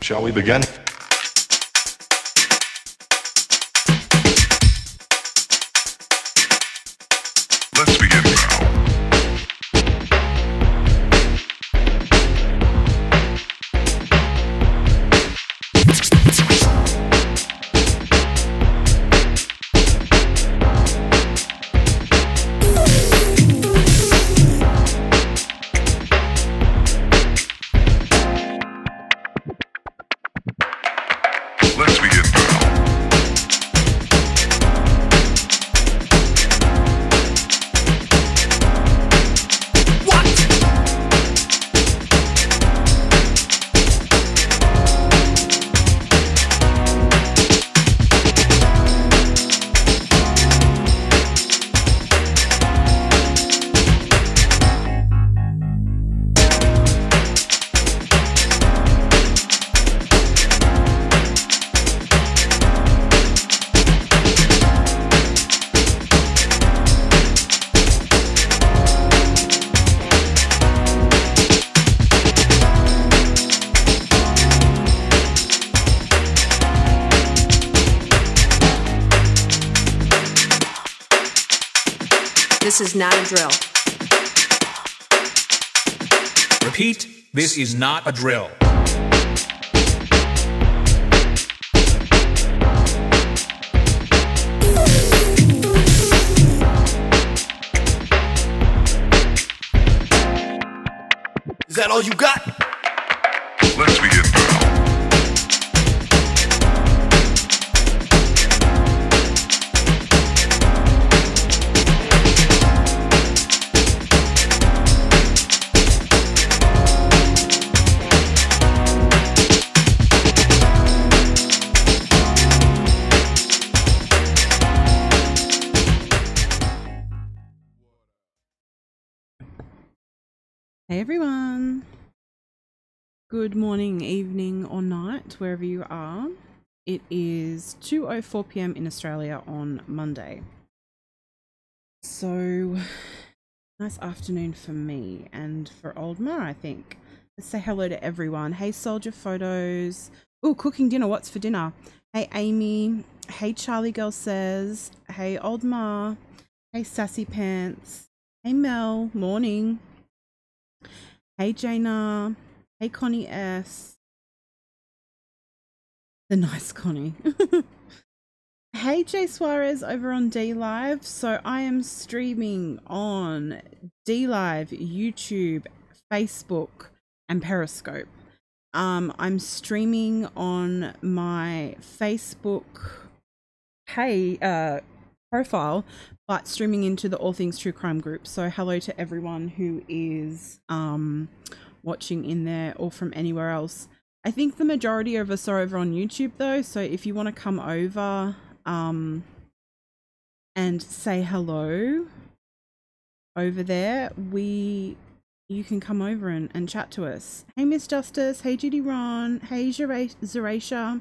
Shall we begin? Let's begin this is not a drill. Is that all you got? It is 2:04 p.m. in Australia on Monday. So, nice afternoon for me and for Old Ma, I think. Let's say hello to everyone. Hey, soldier photos. Oh, cooking dinner. What's for dinner? Hey, Amy. Hey, Charlie Girl says. Hey, Old Ma. Hey, Sassy Pants. Hey, Mel. Morning. Hey Jaina. Hey Connie S. The nice Connie. hey Jay Suarez over on D Live. So I am streaming on D Live, YouTube, Facebook, and Periscope. Um, I'm streaming on my Facebook hey uh profile but streaming into the all things true crime group so hello to everyone who is um watching in there or from anywhere else i think the majority of us are over on youtube though so if you want to come over um and say hello over there we you can come over and, and chat to us hey miss justice hey judy ron hey Zera- zeracia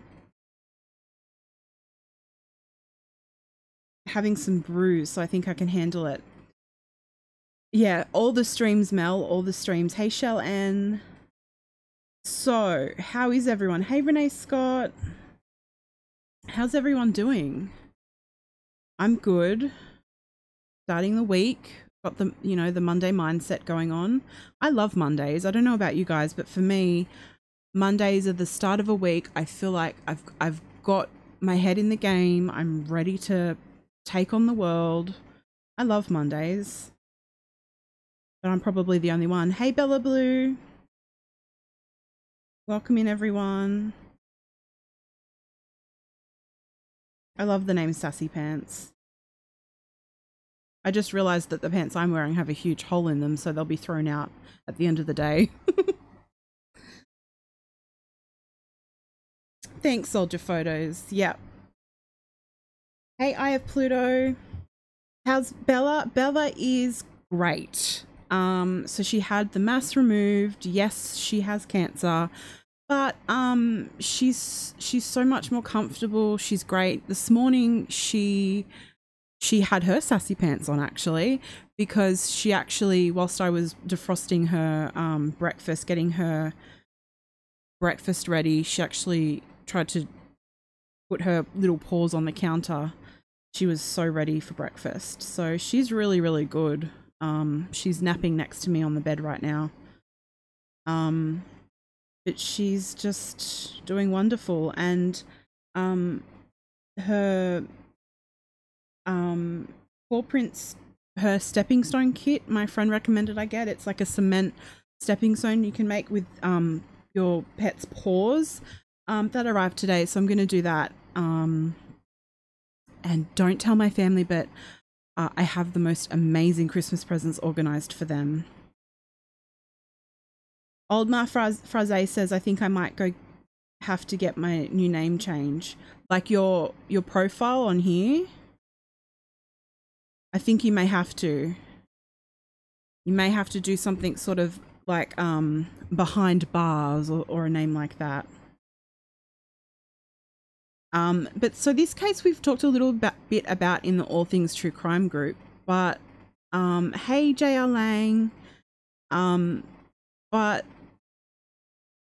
having some brews, so I think I can handle it. Yeah, all the streams, Mel, all the streams. Hey, Shell N. So, how is everyone? Hey, Renee Scott. How's everyone doing? I'm good. Starting the week. Got the, you know, the Monday mindset going on. I love Mondays. I don't know about you guys, but for me, Mondays are the start of a week. I feel like I've I've got my head in the game. I'm ready to take on the world. I love Mondays. But I'm probably the only one. Hey Bella Blue. Welcome in everyone. I love the name Sassy Pants. I just realized that the pants I'm wearing have a huge hole in them, so they'll be thrown out at the end of the day. Thanks, Soldier Photos. Yep. Hey, I have Pluto. How's Bella? Bella is great. Um, so she had the mass removed. Yes, she has cancer, but um, she's she's so much more comfortable. She's great. This morning she she had her sassy pants on actually because she actually whilst I was defrosting her um breakfast, getting her breakfast ready. She actually tried to put her little paws on the counter. She was so ready for breakfast. So she's really, really good. Um, she's napping next to me on the bed right now. Um, but she's just doing wonderful, and um, her um paw prints her stepping stone kit my friend recommended i get. It's like a cement stepping stone you can make with um your pet's paws um that arrived today. So i'm going to do that. Um and don't tell my family but uh, i have the most amazing christmas presents organized for them. Old ma Fraz- Fraze says i think i might go have to get my new name change. Like your your profile on here? I think you may have to. You may have to do something sort of like um behind bars or, or a name like that um but so this case we've talked a little bit, about in the all things true crime group but um hey jr lang um but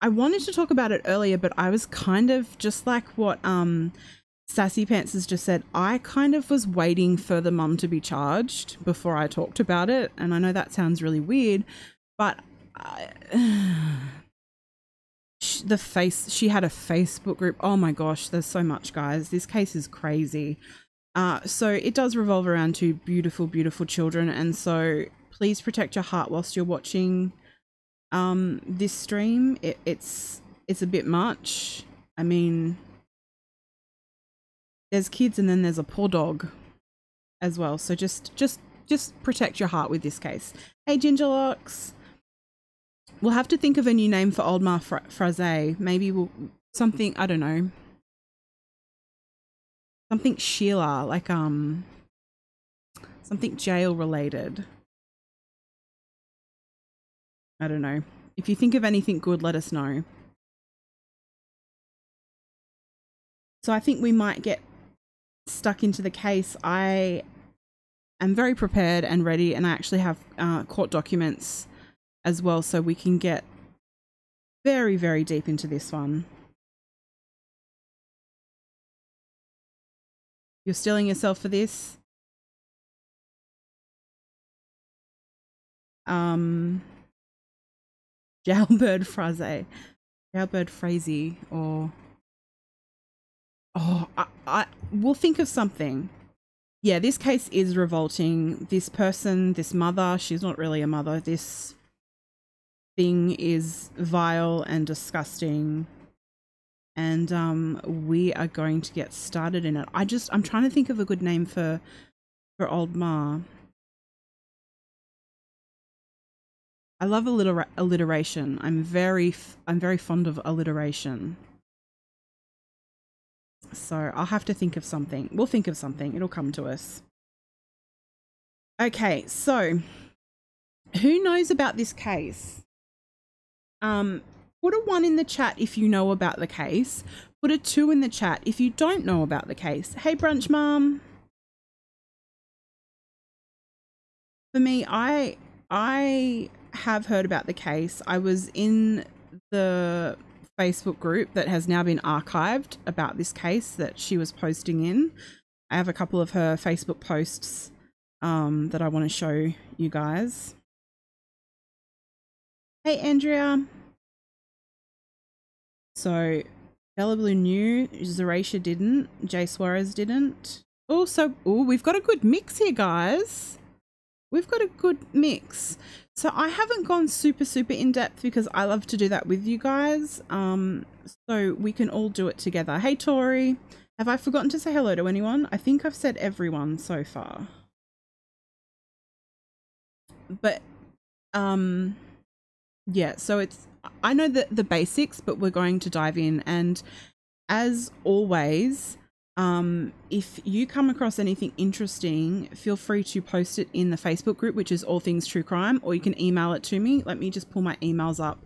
I wanted to talk about it earlier, but I was kind of just like what um Sassy Pants has just said. I kind of was waiting for the mum to be charged before I talked about it, and I know that sounds really weird, but I, sh- the face she had a Facebook group. Oh my gosh, there's so much, guys. This case is crazy. Uh, so it does revolve around two beautiful, beautiful children, and so please protect your heart whilst you're watching um this stream it, it's it's a bit much i mean there's kids and then there's a poor dog as well so just just just protect your heart with this case hey gingerlocks we'll have to think of a new name for old ma Fra- Fraze. maybe we'll something i don't know something sheila like um something jail related I don't know. If you think of anything good, let us know. So I think we might get stuck into the case. I am very prepared and ready, and I actually have uh, court documents as well, so we can get very, very deep into this one. You're stealing yourself for this? Um, Jailbird Phrase, Jailbird Phrasey, or oh, I, I we'll think of something. Yeah, this case is revolting. This person, this mother, she's not really a mother. This thing is vile and disgusting. And um, we are going to get started in it. I just, I'm trying to think of a good name for for old Ma. I love alliter- alliteration. I'm very I'm very fond of alliteration. So I'll have to think of something. We'll think of something. It'll come to us. Okay, so who knows about this case? Um, put a one in the chat if you know about the case. Put a two in the chat if you don't know about the case. Hey, brunch mom. For me, I I have heard about the case. I was in the Facebook group that has now been archived about this case that she was posting in. I have a couple of her Facebook posts um, that I want to show you guys. Hey, Andrea. So, Bella Blue knew, Zeracia didn't, Jay Suarez didn't. Also, oh, we've got a good mix here, guys. We've got a good mix. So I haven't gone super, super in depth because I love to do that with you guys. Um, so we can all do it together. Hey, Tori. Have I forgotten to say hello to anyone? I think I've said everyone so far. But, um, yeah, so it's, I know the, the basics, but we're going to dive in. And as always, um, if you come across anything interesting, feel free to post it in the Facebook group, which is All Things True Crime, or you can email it to me. Let me just pull my emails up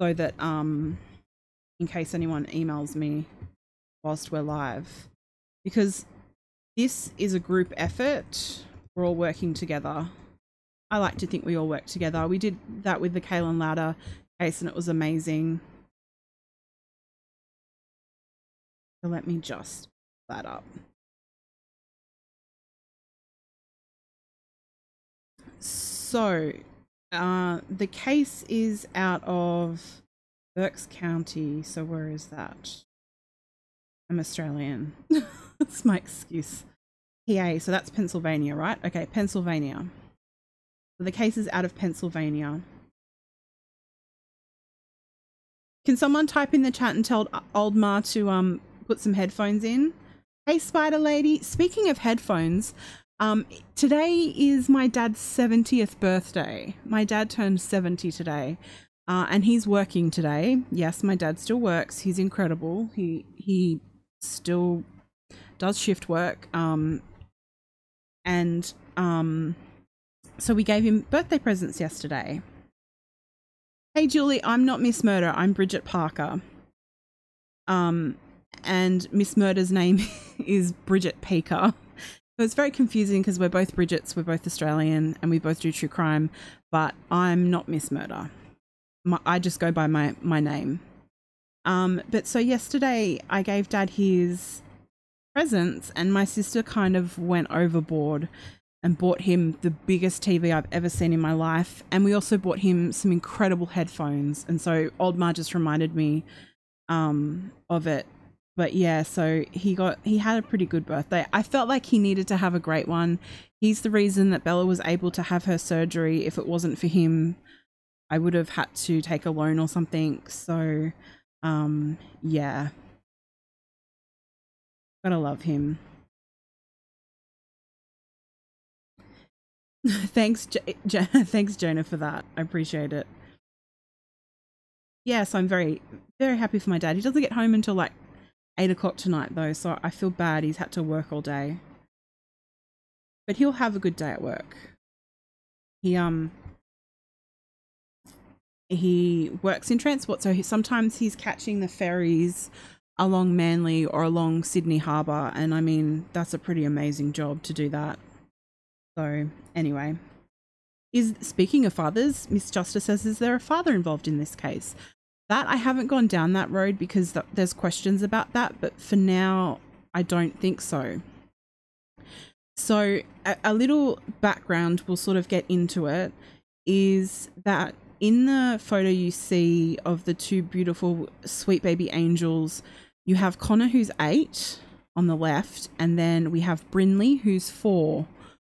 so that, um, in case anyone emails me whilst we're live, because this is a group effort. We're all working together. I like to think we all work together. We did that with the Kaylin Ladder case, and it was amazing. So let me just that up. So, uh, the case is out of Berks County. So, where is that? I'm Australian. that's my excuse. PA. So, that's Pennsylvania, right? Okay, Pennsylvania. The case is out of Pennsylvania. Can someone type in the chat and tell old Ma to um put some headphones in? Hey, Spider Lady. Speaking of headphones, um, today is my dad's 70th birthday. My dad turned 70 today. Uh, and he's working today. Yes, my dad still works. He's incredible. He he still does shift work. Um, and um, so we gave him birthday presents yesterday. Hey Julie, I'm not Miss Murder. I'm Bridget Parker. Um, and Miss Murder's name is Bridget Peaker. So it's very confusing because we're both Bridgets, we're both Australian, and we both do true crime. But I'm not Miss Murder. My, I just go by my my name. Um, but so yesterday I gave Dad his presents, and my sister kind of went overboard and bought him the biggest TV I've ever seen in my life. And we also bought him some incredible headphones. And so old Ma just reminded me um, of it. But yeah, so he got he had a pretty good birthday. I felt like he needed to have a great one. He's the reason that Bella was able to have her surgery. If it wasn't for him, I would have had to take a loan or something. So um yeah. Gotta love him. thanks, J- J- thanks, Jonah, for that. I appreciate it. Yes, I'm very, very happy for my dad. He doesn't get home until like eight o'clock tonight, though, so I feel bad. He's had to work all day, but he'll have a good day at work. He um, he works in transport, so he, sometimes he's catching the ferries along Manly or along Sydney Harbour, and I mean that's a pretty amazing job to do that. So anyway, is speaking of fathers, Miss Justice says, is there a father involved in this case? That I haven't gone down that road because th- there's questions about that, but for now, I don't think so. So a, a little background, we'll sort of get into it, is that in the photo you see of the two beautiful sweet baby angels, you have Connor who's eight on the left, and then we have Brinley who's four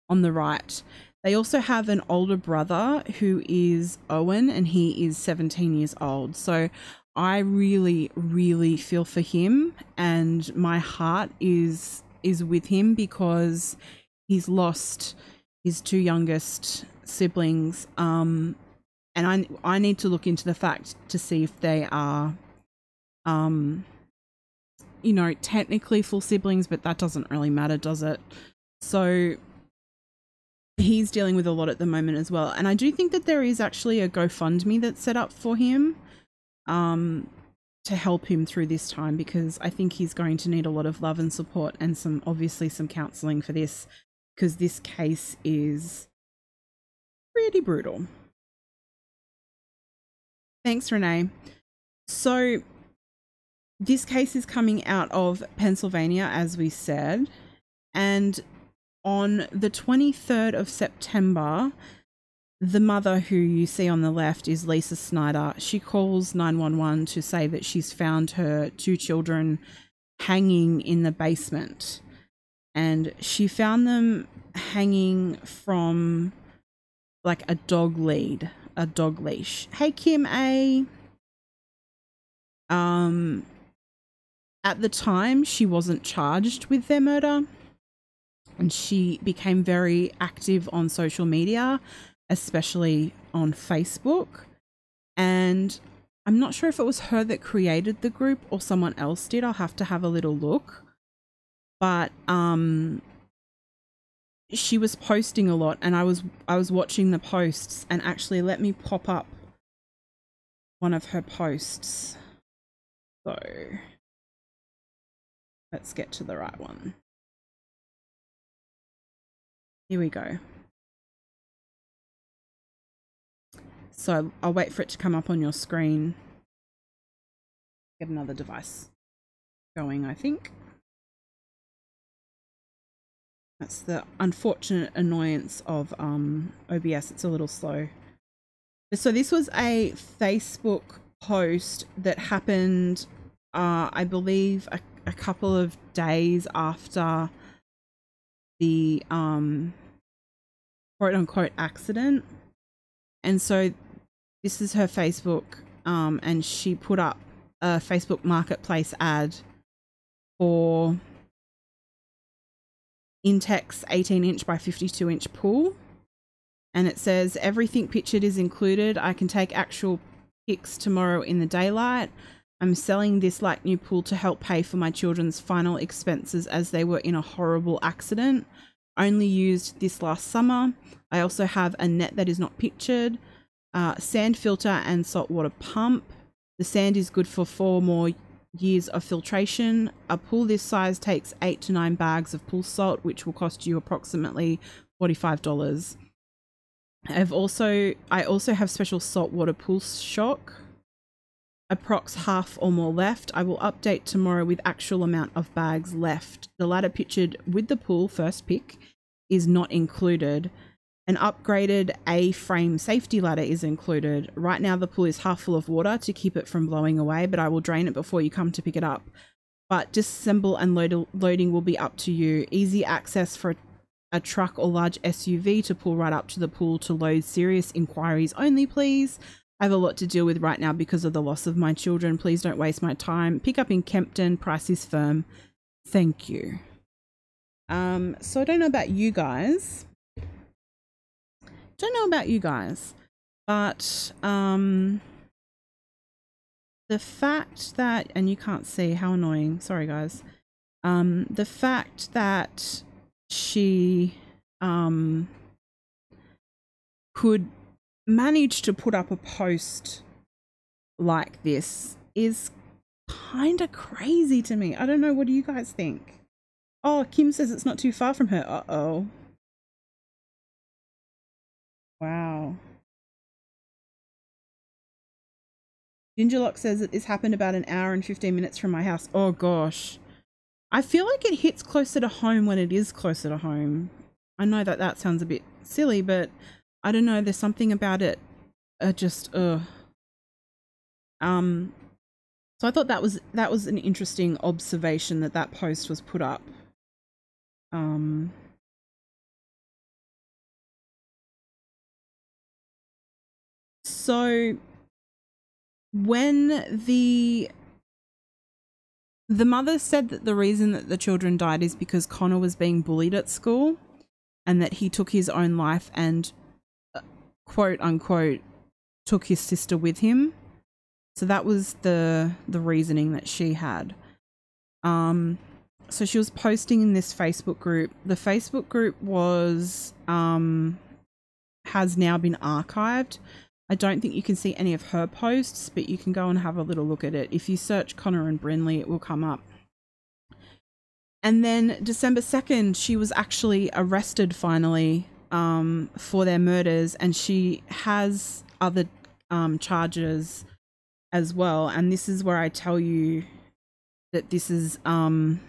on the right. They also have an older brother who is Owen and he is 17 years old. So I really really feel for him and my heart is is with him because he's lost his two youngest siblings um and I I need to look into the fact to see if they are um you know technically full siblings but that doesn't really matter does it so he's dealing with a lot at the moment as well. And I do think that there is actually a GoFundMe that's set up for him um, to help him through this time because I think he's going to need a lot of love and support and some obviously some counseling for this because this case is pretty brutal. Thanks, Renee. So, this case is coming out of Pennsylvania, as we said, and on the 23rd of September, the mother who you see on the left is Lisa Snyder. She calls 911 to say that she's found her two children hanging in the basement. And she found them hanging from like a dog lead, a dog leash. Hey Kim A. Um at the time she wasn't charged with their murder and she became very active on social media, especially on Facebook. And I'm not sure if it was her that created the group or someone else did. I'll have to have a little look. But um she was posting a lot and I was I was watching the posts and actually let me pop up one of her posts. So let's get to the right one. Here we go. So I'll wait for it to come up on your screen. Get another device. going, I think. That's the unfortunate annoyance of um, OBS. It's a little slow. So this was a Facebook post that happened, uh, I believe, a, a couple of days after the um, quote unquote accident. And so this is her Facebook, um, and she put up a Facebook Marketplace ad for Intex 18 inch by 52 inch pool. And it says, everything pictured is included. I can take actual pics tomorrow in the daylight. I'm selling this like new pool to help pay for my children's final expenses as they were in a horrible accident. Only used this last summer. I also have a net that is not pictured, uh, sand filter, and saltwater pump. The sand is good for four more years of filtration. A pool this size takes eight to nine bags of pool salt, which will cost you approximately $45. I've also I also have special saltwater pool shock. Approx half or more left. I will update tomorrow with actual amount of bags left. The ladder pictured with the pool first pick is not included. An upgraded A-frame safety ladder is included. Right now the pool is half full of water to keep it from blowing away, but I will drain it before you come to pick it up. But disassemble and load- loading will be up to you. Easy access for a truck or large SUV to pull right up to the pool to load serious inquiries only, please. I have a lot to deal with right now because of the loss of my children. Please don't waste my time. Pick up in Kempton. Price is firm. Thank you. Um, so I don't know about you guys. Don't know about you guys, but um, the fact that and you can't see how annoying. Sorry, guys. Um, the fact that she um could manage to put up a post like this is kind of crazy to me. I don't know. What do you guys think? Oh, Kim says it's not too far from her. Uh oh. Wow. Gingerlock says that this happened about an hour and 15 minutes from my house. Oh gosh. I feel like it hits closer to home when it is closer to home. I know that that sounds a bit silly, but I don't know. There's something about it. Uh, just, uh. Um, so I thought that was that was an interesting observation that that post was put up. Um, so when the the mother said that the reason that the children died is because Connor was being bullied at school and that he took his own life and quote unquote took his sister with him. So that was the the reasoning that she had. Um so she was posting in this Facebook group. The Facebook group was um has now been archived. I don't think you can see any of her posts, but you can go and have a little look at it. If you search Connor and Brinley, it will come up. And then December 2nd, she was actually arrested finally um, for their murders, and she has other um, charges as well. And this is where I tell you that this is. Um,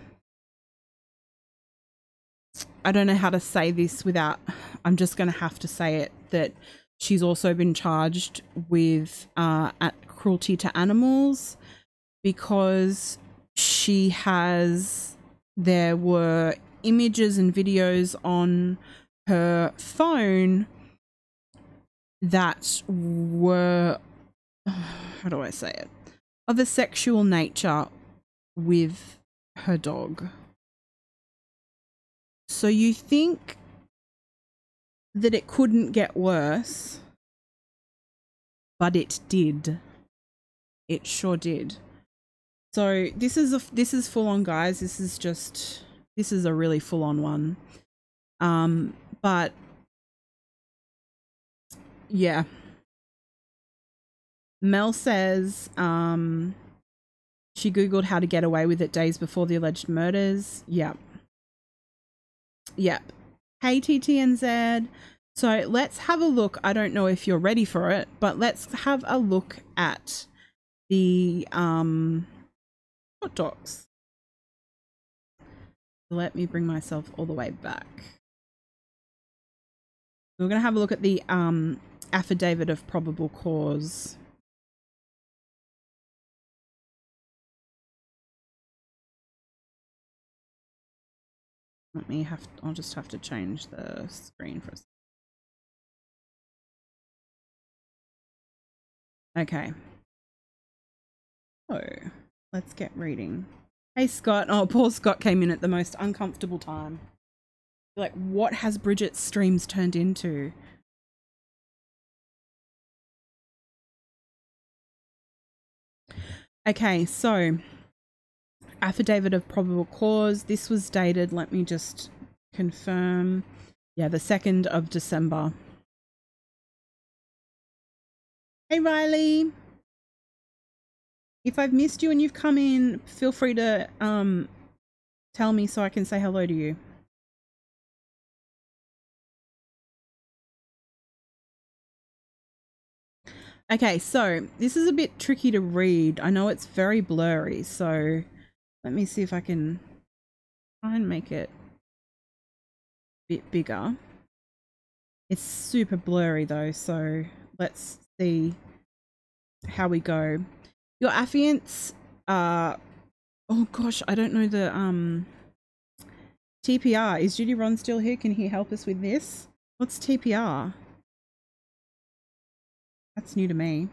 I don't know how to say this without. I'm just going to have to say it that she's also been charged with uh, cruelty to animals because she has. There were images and videos on her phone that were how do I say it of a sexual nature with her dog. So you think that it couldn't get worse, but it did. It sure did. So this is a this is full on, guys. This is just this is a really full on one. Um, but yeah. Mel says um, she googled how to get away with it days before the alleged murders. Yep. Yep. Hey TTNZ. So let's have a look. I don't know if you're ready for it, but let's have a look at the um hot dogs. Let me bring myself all the way back. We're going to have a look at the um, affidavit of probable cause. Let me have, I'll just have to change the screen for a second. Okay. So, let's get reading. Hey, Scott. Oh, poor Scott came in at the most uncomfortable time. Like, what has Bridget's streams turned into? Okay, so affidavit of probable cause. This was dated, let me just confirm. Yeah, the 2nd of December. Hey, Riley. If I've missed you and you've come in, feel free to um, tell me so I can say hello to you. Okay, so this is a bit tricky to read. I know it's very blurry, so let me see if I can try and make it a bit bigger. It's super blurry though, so let's see how we go. Your affiants are oh gosh, I don't know the um TPR. Is Judy Ron still here? Can he help us with this? What's TPR? That's new to me.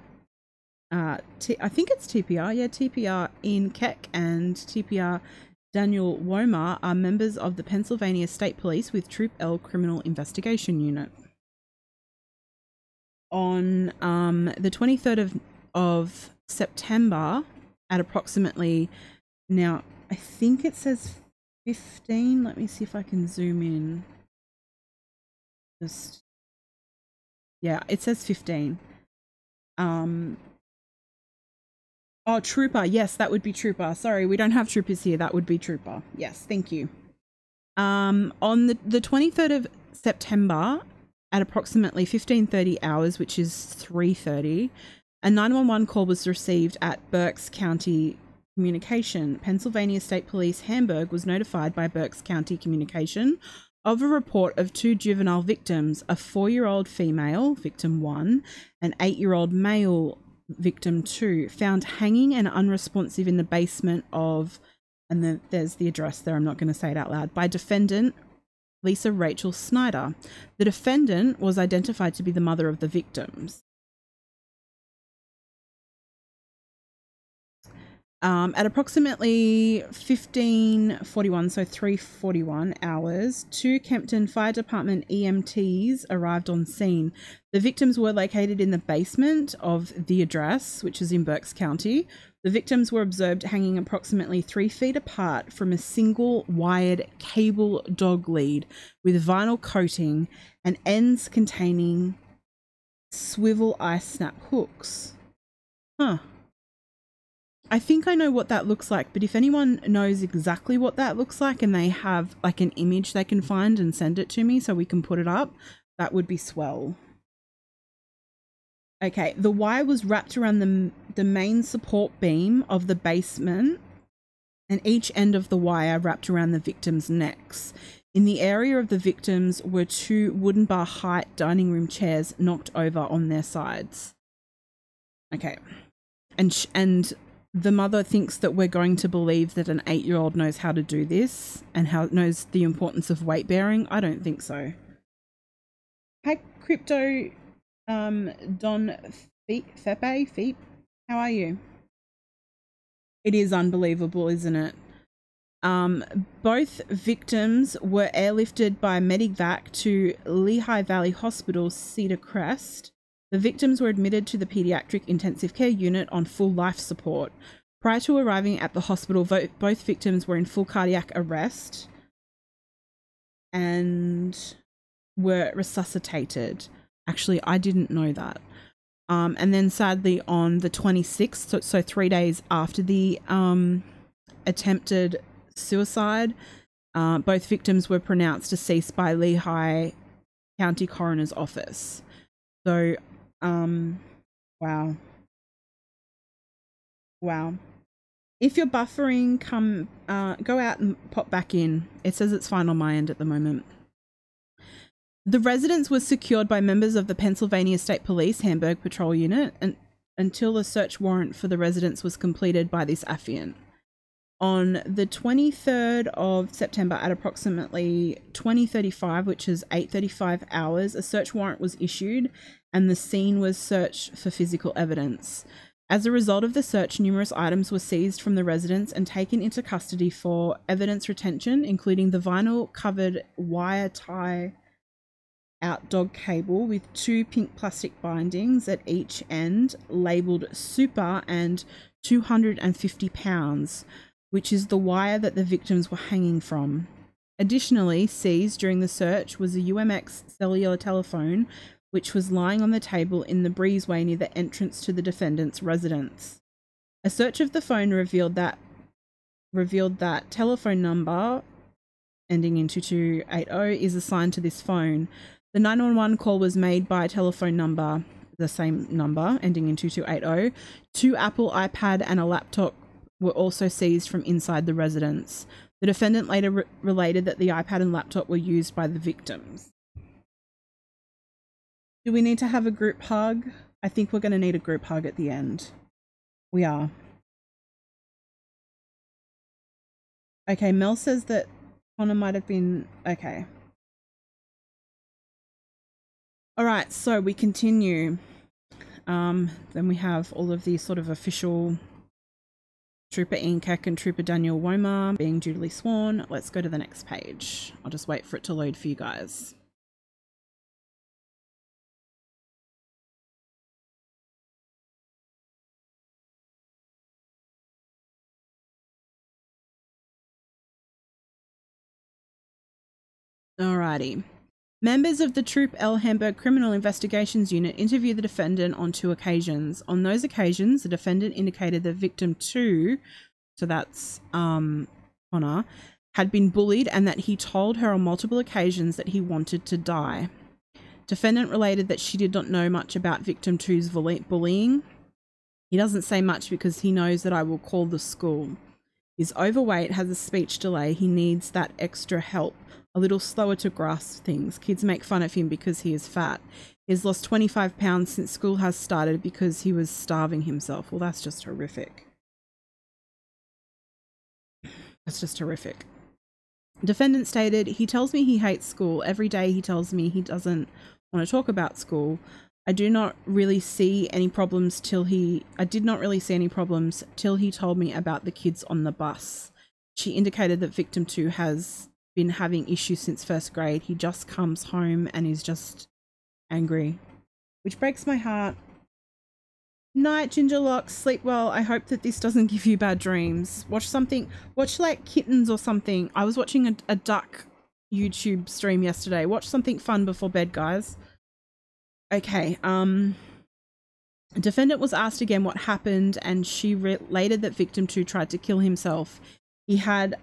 Uh, T- I think it's TPR. Yeah, TPR Ian Keck and TPR Daniel Womar are members of the Pennsylvania State Police with Troop L Criminal Investigation Unit. On um, the 23rd of, of September, at approximately now, I think it says 15. Let me see if I can zoom in. Just yeah, it says 15 um oh trooper. Yes that would be trooper. Sorry we don't have troopers here. That would be trooper. Yes thank you. Um on the the 23rd of september at approximately 15:30 hours which is 3:30 a 911 call was received at Berks County Communication. Pennsylvania State Police Hamburg was notified by Berks County Communication of a report of two juvenile victims a four year old female, victim one, an eight year old male, victim two, found hanging and unresponsive in the basement of, and the, there's the address there, I'm not going to say it out loud, by defendant Lisa Rachel Snyder. The defendant was identified to be the mother of the victims. Um, at approximately 1541, so 341 hours, two Kempton Fire Department EMTs arrived on scene. The victims were located in the basement of the address, which is in Berks County. The victims were observed hanging approximately three feet apart from a single wired cable dog lead with vinyl coating and ends containing swivel ice snap hooks. Huh. I think I know what that looks like, but if anyone knows exactly what that looks like and they have like an image they can find and send it to me so we can put it up, that would be swell. Okay, the wire was wrapped around the, the main support beam of the basement and each end of the wire wrapped around the victims' necks. In the area of the victims were two wooden bar height dining room chairs knocked over on their sides. Okay. And and the mother thinks that we're going to believe that an eight year old knows how to do this and how knows the importance of weight bearing. I don't think so. Hi, crypto, um, Don Fe- Fepe, Feep. How are you? It is unbelievable, isn't it? Um, both victims were airlifted by Medivac to Lehigh Valley Hospital, Cedar Crest. The victims were admitted to the pediatric intensive care unit on full life support. Prior to arriving at the hospital, both victims were in full cardiac arrest and were resuscitated. Actually, I didn't know that. Um, and then sadly, on the 26th, so, so three days after the um, attempted suicide, uh, both victims were pronounced deceased by Lehigh County Coroner's Office. So um, wow. Wow. If you're buffering, come uh, go out and pop back in. It says it's fine on my end at the moment. The residence was secured by members of the Pennsylvania State Police Hamburg Patrol Unit and, until a search warrant for the residence was completed by this affiant. On the 23rd of September at approximately 2035, which is 8:35 hours, a search warrant was issued and the scene was searched for physical evidence. As a result of the search, numerous items were seized from the residence and taken into custody for evidence retention, including the vinyl covered wire tie out dog cable with two pink plastic bindings at each end labeled super and 250 pounds, which is the wire that the victims were hanging from. Additionally, seized during the search was a UMX cellular telephone, which was lying on the table in the breezeway near the entrance to the defendant's residence. A search of the phone revealed that revealed that telephone number ending in 2280 is assigned to this phone. The 911 call was made by telephone number, the same number ending in 2280. Two Apple iPad and a laptop were also seized from inside the residence. The defendant later re- related that the iPad and laptop were used by the victims. Do we need to have a group hug? I think we're going to need a group hug at the end. We are. Okay, Mel says that Connor might have been. Okay. All right, so we continue. Um, then we have all of these sort of official Trooper Ian and Trooper Daniel Womar being duly sworn. Let's go to the next page. I'll just wait for it to load for you guys. Alrighty. Members of the Troop L Hamburg Criminal Investigations Unit interviewed the defendant on two occasions. On those occasions, the defendant indicated that victim two, so that's um, Connor, had been bullied and that he told her on multiple occasions that he wanted to die. Defendant related that she did not know much about victim two's bullying. He doesn't say much because he knows that I will call the school. He's overweight, has a speech delay. He needs that extra help. A little slower to grasp things. Kids make fun of him because he is fat. He's lost 25 pounds since school has started because he was starving himself. Well, that's just horrific. That's just horrific. Defendant stated, He tells me he hates school. Every day he tells me he doesn't want to talk about school. I do not really see any problems till he I did not really see any problems till he told me about the kids on the bus. She indicated that victim 2 has been having issues since first grade. He just comes home and is just angry, which breaks my heart. Night, Ginger Locks. Sleep well. I hope that this doesn't give you bad dreams. Watch something. Watch like kittens or something. I was watching a, a duck YouTube stream yesterday. Watch something fun before bed, guys. Okay. Um. Defendant was asked again what happened, and she related that victim two tried to kill himself. He had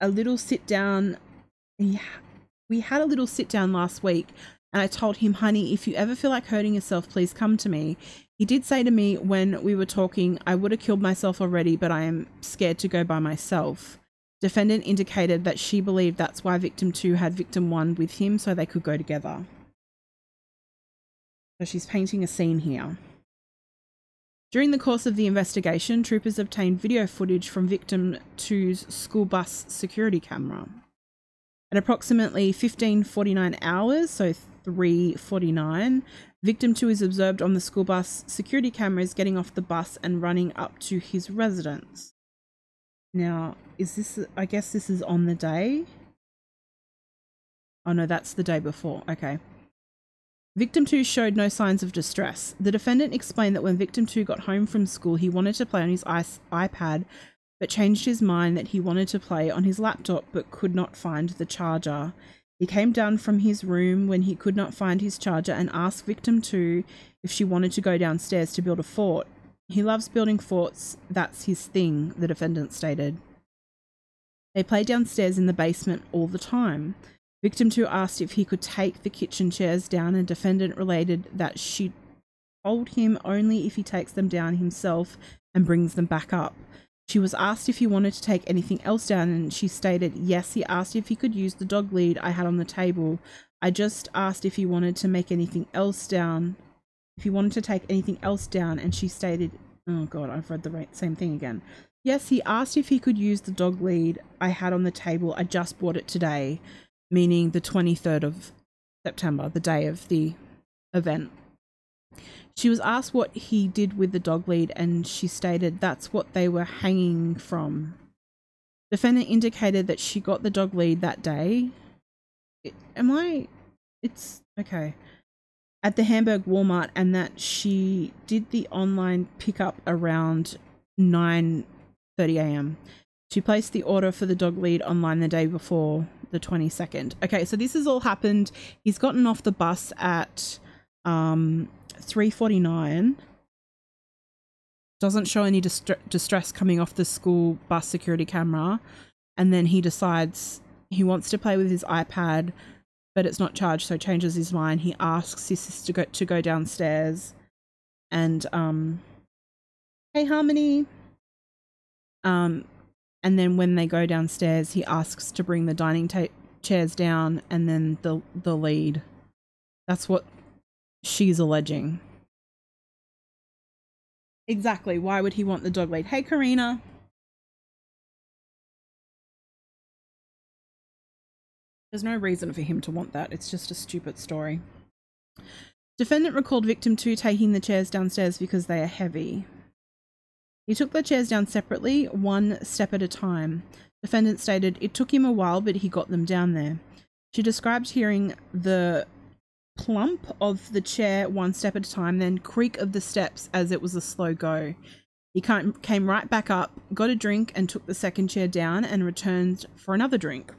a little sit down. He, we had a little sit down last week, and I told him, honey, if you ever feel like hurting yourself, please come to me. He did say to me when we were talking, I would have killed myself already, but I am scared to go by myself. Defendant indicated that she believed that's why victim 2 had victim 1 with him so they could go together. So she's painting a scene here. During the course of the investigation, troopers obtained video footage from victim 2's school bus security camera. At approximately 15:49 hours, so 3:49, victim 2 is observed on the school bus security cameras getting off the bus and running up to his residence. Now, is this I guess this is on the day? Oh no, that's the day before. Okay. Victim 2 showed no signs of distress. The defendant explained that when Victim 2 got home from school, he wanted to play on his iPad, but changed his mind that he wanted to play on his laptop but could not find the charger. He came down from his room when he could not find his charger and asked Victim 2 if she wanted to go downstairs to build a fort. He loves building forts, that's his thing, the defendant stated. They play downstairs in the basement all the time. Victim 2 asked if he could take the kitchen chairs down, and defendant related that she told him only if he takes them down himself and brings them back up. She was asked if he wanted to take anything else down, and she stated, Yes, he asked if he could use the dog lead I had on the table. I just asked if he wanted to make anything else down, if he wanted to take anything else down, and she stated, Oh god, I've read the right, same thing again. Yes, he asked if he could use the dog lead I had on the table. I just bought it today, meaning the 23rd of September, the day of the event. She was asked what he did with the dog lead, and she stated that's what they were hanging from. Defendant indicated that she got the dog lead that day. It- am I? It's okay. At the Hamburg Walmart, and that she did the online pickup around 9:30 a.m. She placed the order for the dog lead online the day before the 22nd. Okay, so this has all happened. He's gotten off the bus at um 349 doesn't show any distre- distress coming off the school bus security camera and then he decides he wants to play with his ipad but it's not charged so changes his mind he asks his sister to go, to go downstairs and um hey harmony um and then when they go downstairs he asks to bring the dining ta- chairs down and then the the lead that's what she's alleging. Exactly. Why would he want the dog lead? Hey, Karina. There's no reason for him to want that. It's just a stupid story. Defendant recalled victim 2 taking the chairs downstairs because they are heavy. He took the chairs down separately, one step at a time. Defendant stated it took him a while, but he got them down there. She described hearing the plump of the chair one step at a time, then creak of the steps as it was a slow go. He came right back up, got a drink, and took the second chair down and returned for another drink.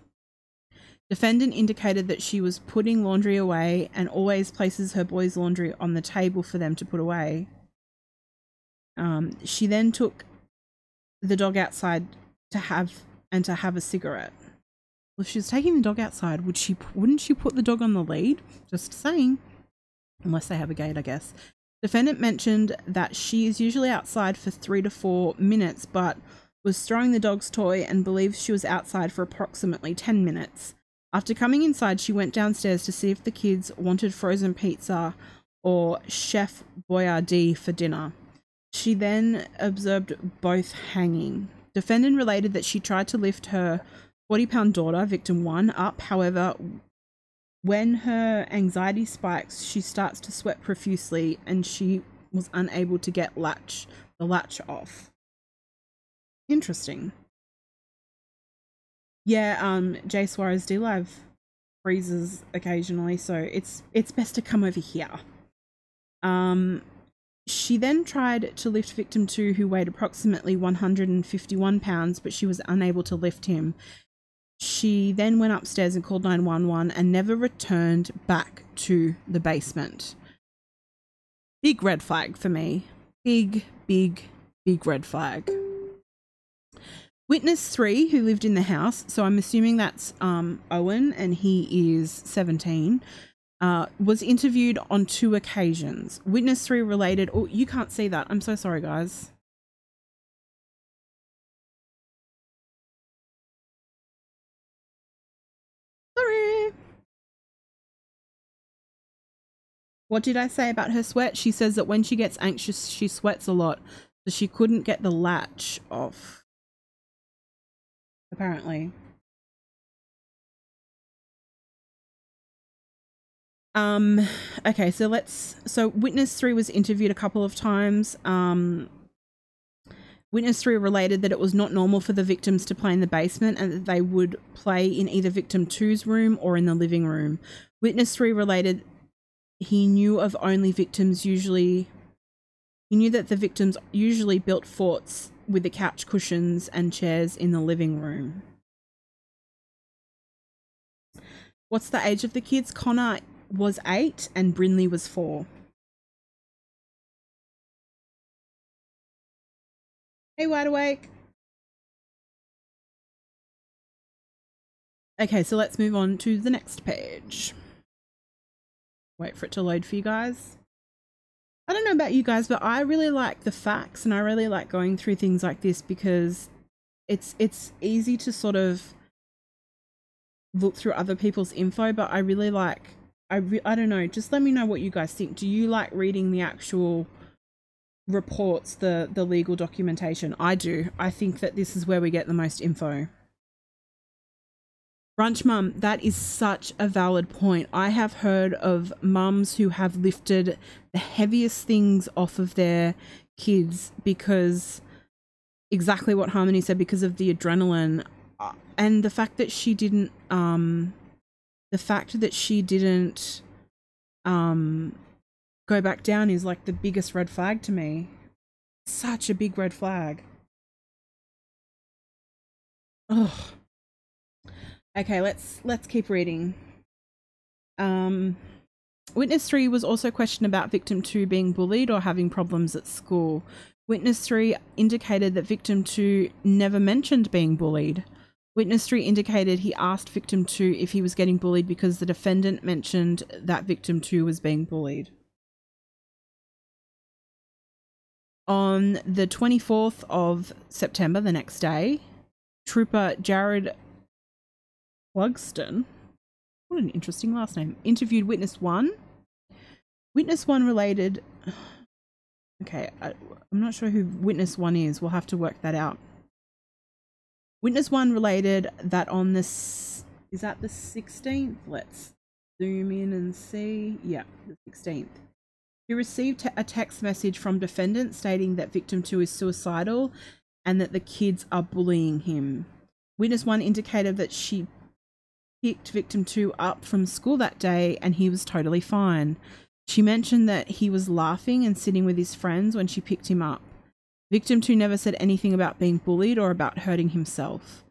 Defendant indicated that she was putting laundry away and always places her boys' laundry on the table for them to put away. Um, she then took the dog outside to have and to have a cigarette. Well, if she was taking the dog outside, would she wouldn't she put the dog on the lead? Just saying. Unless they have a gate, I guess. Defendant mentioned that she is usually outside for three to four minutes, but was throwing the dog's toy and believes she was outside for approximately 10 minutes. After coming inside, she went downstairs to see if the kids wanted frozen pizza or Chef Boyardee for dinner. She then observed both hanging. Defendant related that she tried to lift her 40 pound daughter, victim one, up. However, when her anxiety spikes, she starts to sweat profusely and she was unable to get latch the latch off. Interesting. Yeah, um, Jay Suarez D Live freezes occasionally, so it's it's best to come over here. Um, she then tried to lift victim two, who weighed approximately 151 pounds, but she was unable to lift him. She then went upstairs and called 911 and never returned back to the basement. Big red flag for me. Big, big, big red flag. Witness three, who lived in the house, so I'm assuming that's um, Owen and he is 17, uh, was interviewed on two occasions. Witness three related. Oh, you can't see that. I'm so sorry, guys. Sorry. What did I say about her sweat? She says that when she gets anxious, she sweats a lot. So she couldn't get the latch off. Apparently. Um, okay, so let's. So, Witness 3 was interviewed a couple of times. Um, Witness 3 related that it was not normal for the victims to play in the basement and that they would play in either victim two's room or in the living room. Witness 3 related he knew of only victims usually. He knew that the victims usually built forts with the couch cushions and chairs in the living room. What's the age of the kids? Connor was eight and Brinley was four. Hey, wide awake. Okay, so let's move on to the next page. Wait for it to load for you guys. I don't know about you guys, but I really like the facts and I really like going through things like this because it's it's easy to sort of look through other people's info, but I really like I re- I don't know, just let me know what you guys think. Do you like reading the actual reports, the the legal documentation? I do. I think that this is where we get the most info. Brunch mum, that is such a valid point. I have heard of mums who have lifted the heaviest things off of their kids because exactly what Harmony said because of the adrenaline uh, and the fact that she didn't um the fact that she didn't um go back down is like the biggest red flag to me. Such a big red flag. Ugh. Okay, let's let's keep reading. Um, witness three was also questioned about victim two being bullied or having problems at school. Witness three indicated that victim two never mentioned being bullied. Witness three indicated he asked victim two if he was getting bullied because the defendant mentioned that victim two was being bullied. On the 24th of September, the next day, Trooper Jared Plugston, what an interesting last name, interviewed Witness 1. Witness 1 related. Okay, I, I'm not sure who Witness 1 is. We'll have to work that out. Witness 1 related that on this. Is that the 16th? Let's zoom in and see. Yeah, the 16th. He received a text message from defendant stating that victim 2 is suicidal and that the kids are bullying him. Witness 1 indicated that she picked victim 2 up from school that day and he was totally fine. She mentioned that he was laughing and sitting with his friends when she picked him up. Victim 2 never said anything about being bullied or about hurting himself.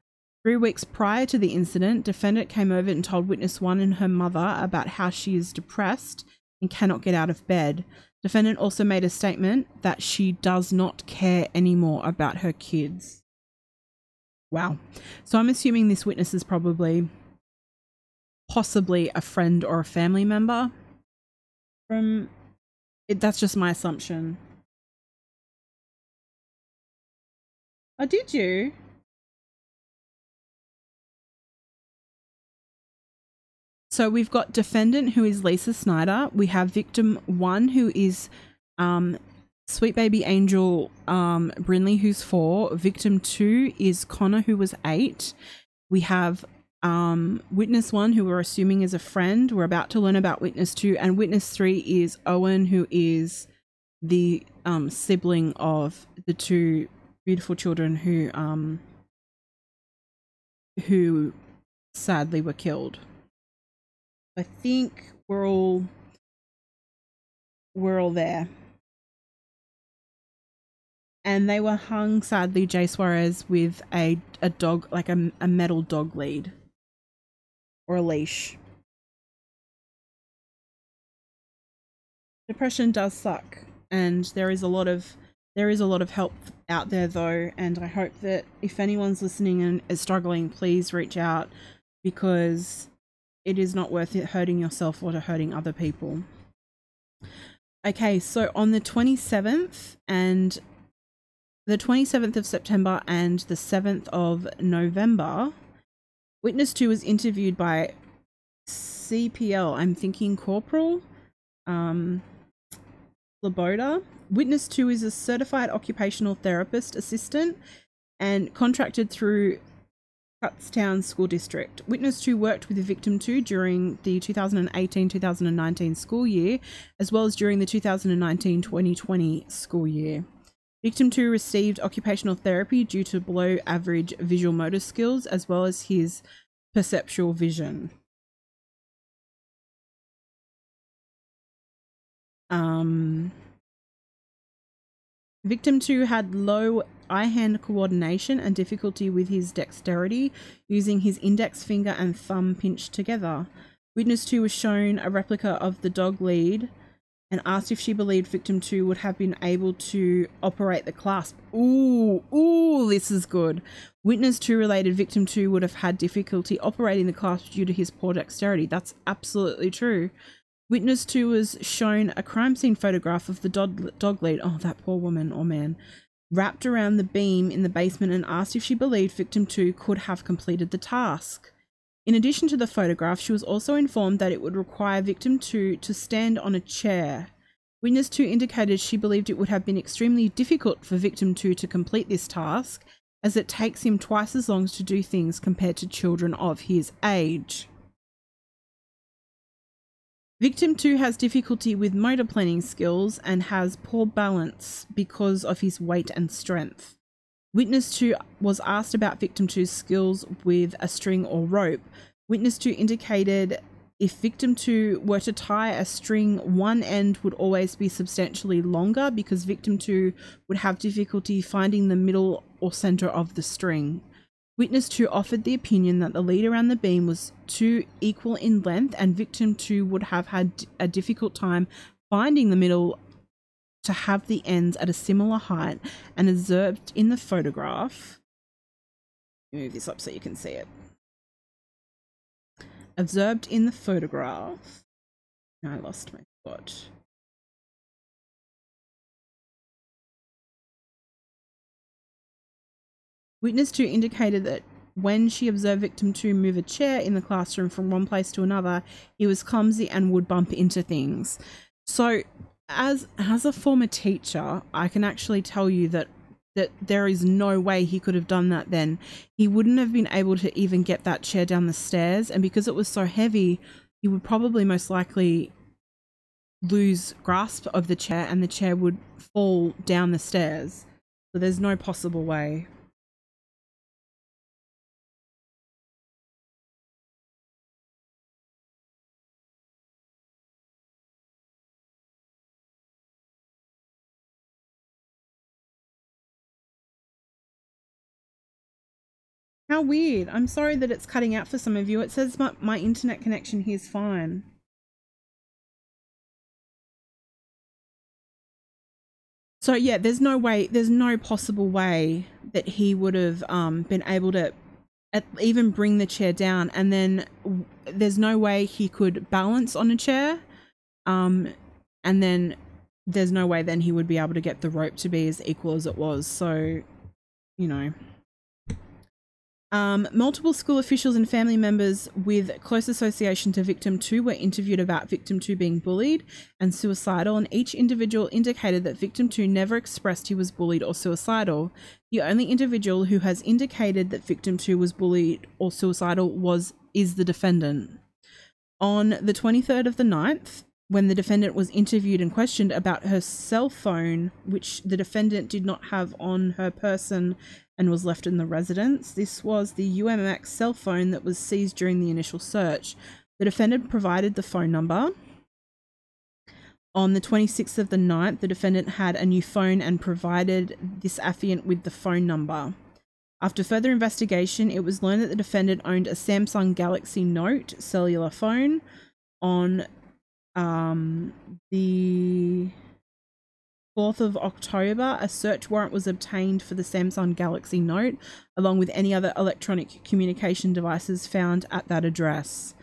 Three weeks prior to the incident, defendant came over and told witness 1 and her mother about how she is depressed and cannot get out of bed. Defendant also made a statement that she does not care anymore about her kids. Wow. So I'm assuming this witness is probably possibly a friend or a family member from it, that's just my assumption. Oh, did you? So we've got defendant who is Lisa Snyder. We have victim one who is um, sweet baby angel um, Brinley who's four. Victim two is Connor who was eight. We have um, witness one who we're assuming is a friend. We're about to learn about witness two, and witness three is Owen who is the um, sibling of the two beautiful children who um, who sadly were killed. I think we're all we're all there. And they were hung sadly, Jay Suarez, with a, a dog like a, a metal dog lead. Or a leash. Depression does suck and there is a lot of there is a lot of help out there though and I hope that if anyone's listening and is struggling please reach out because it is not worth it hurting yourself or to hurting other people. Okay, so on the 27th and the 27th of September and the 7th of November, Witness 2 was interviewed by CPL, I'm thinking Corporal um, Laboda. Witness 2 is a certified occupational therapist assistant and contracted through Kutztown School District. Witness 2 worked with Victim 2 during the 2018 2019 school year, as well as during the 2019 2020 school year. Victim 2 received occupational therapy due to below average visual motor skills as well as his perceptual vision. Um, Victim 2 had low eye hand coordination and difficulty with his dexterity, using his index finger and thumb pinched together. Witness 2 was shown a replica of the dog lead and asked if she believed victim 2 would have been able to operate the clasp. Ooh, ooh, this is good. Witness 2 related victim 2 would have had difficulty operating the clasp due to his poor dexterity. That's absolutely true. Witness 2 was shown a crime scene photograph of the dog, dog lead, oh, that poor woman or man, wrapped around the beam in the basement and asked if she believed victim 2 could have completed the task. In addition to the photograph, she was also informed that it would require victim 2 to stand on a chair. Witness 2 indicated she believed it would have been extremely difficult for victim 2 to complete this task, as it takes him twice as long to do things compared to children of his age. Victim 2 has difficulty with motor planning skills and has poor balance because of his weight and strength. Witness 2 was asked about Victim 2's skills with a string or rope. Witness 2 indicated if Victim 2 were to tie a string, one end would always be substantially longer because Victim 2 would have difficulty finding the middle or center of the string. Witness 2 offered the opinion that the lead around the beam was too equal in length and Victim 2 would have had a difficult time finding the middle to have the ends at a similar height and observed in the photograph. Move this up so you can see it. Observed in the photograph. I lost my spot. Witness 2 indicated that when she observed victim 2 move a chair in the classroom from one place to another, he was clumsy and would bump into things. So, as as a former teacher, I can actually tell you that that there is no way he could have done that then. He wouldn't have been able to even get that chair down the stairs and because it was so heavy, he would probably most likely lose grasp of the chair and the chair would fall down the stairs. So there's no possible way. How weird. I'm sorry that it's cutting out for some of you. It says my, my internet connection here is fine. So yeah, there's no way, there's no possible way that he would have um, been able to at, even bring the chair down, and then there's no way he could balance on a chair, um, and then there's no way then he would be able to get the rope to be as equal as it was. So, you know. Um, multiple school officials and family members with close association to victim 2 were interviewed about victim 2 being bullied and suicidal, and each individual indicated that victim 2 never expressed he was bullied or suicidal. The only individual who has indicated that victim 2 was bullied or suicidal was is the defendant. On the 23rd of the 9th, when the defendant was interviewed and questioned about her cell phone, which the defendant did not have on her person and was left in the residence. This was the UMX cell phone that was seized during the initial search. The defendant provided the phone number. On the 26th of the 9th, the defendant had a new phone and provided this affiant with the phone number. After further investigation, it was learned that the defendant owned a Samsung Galaxy Note cellular phone. On um, the 4th of October, a search warrant was obtained for the Samsung Galaxy Note, along with any other electronic communication devices found at that address.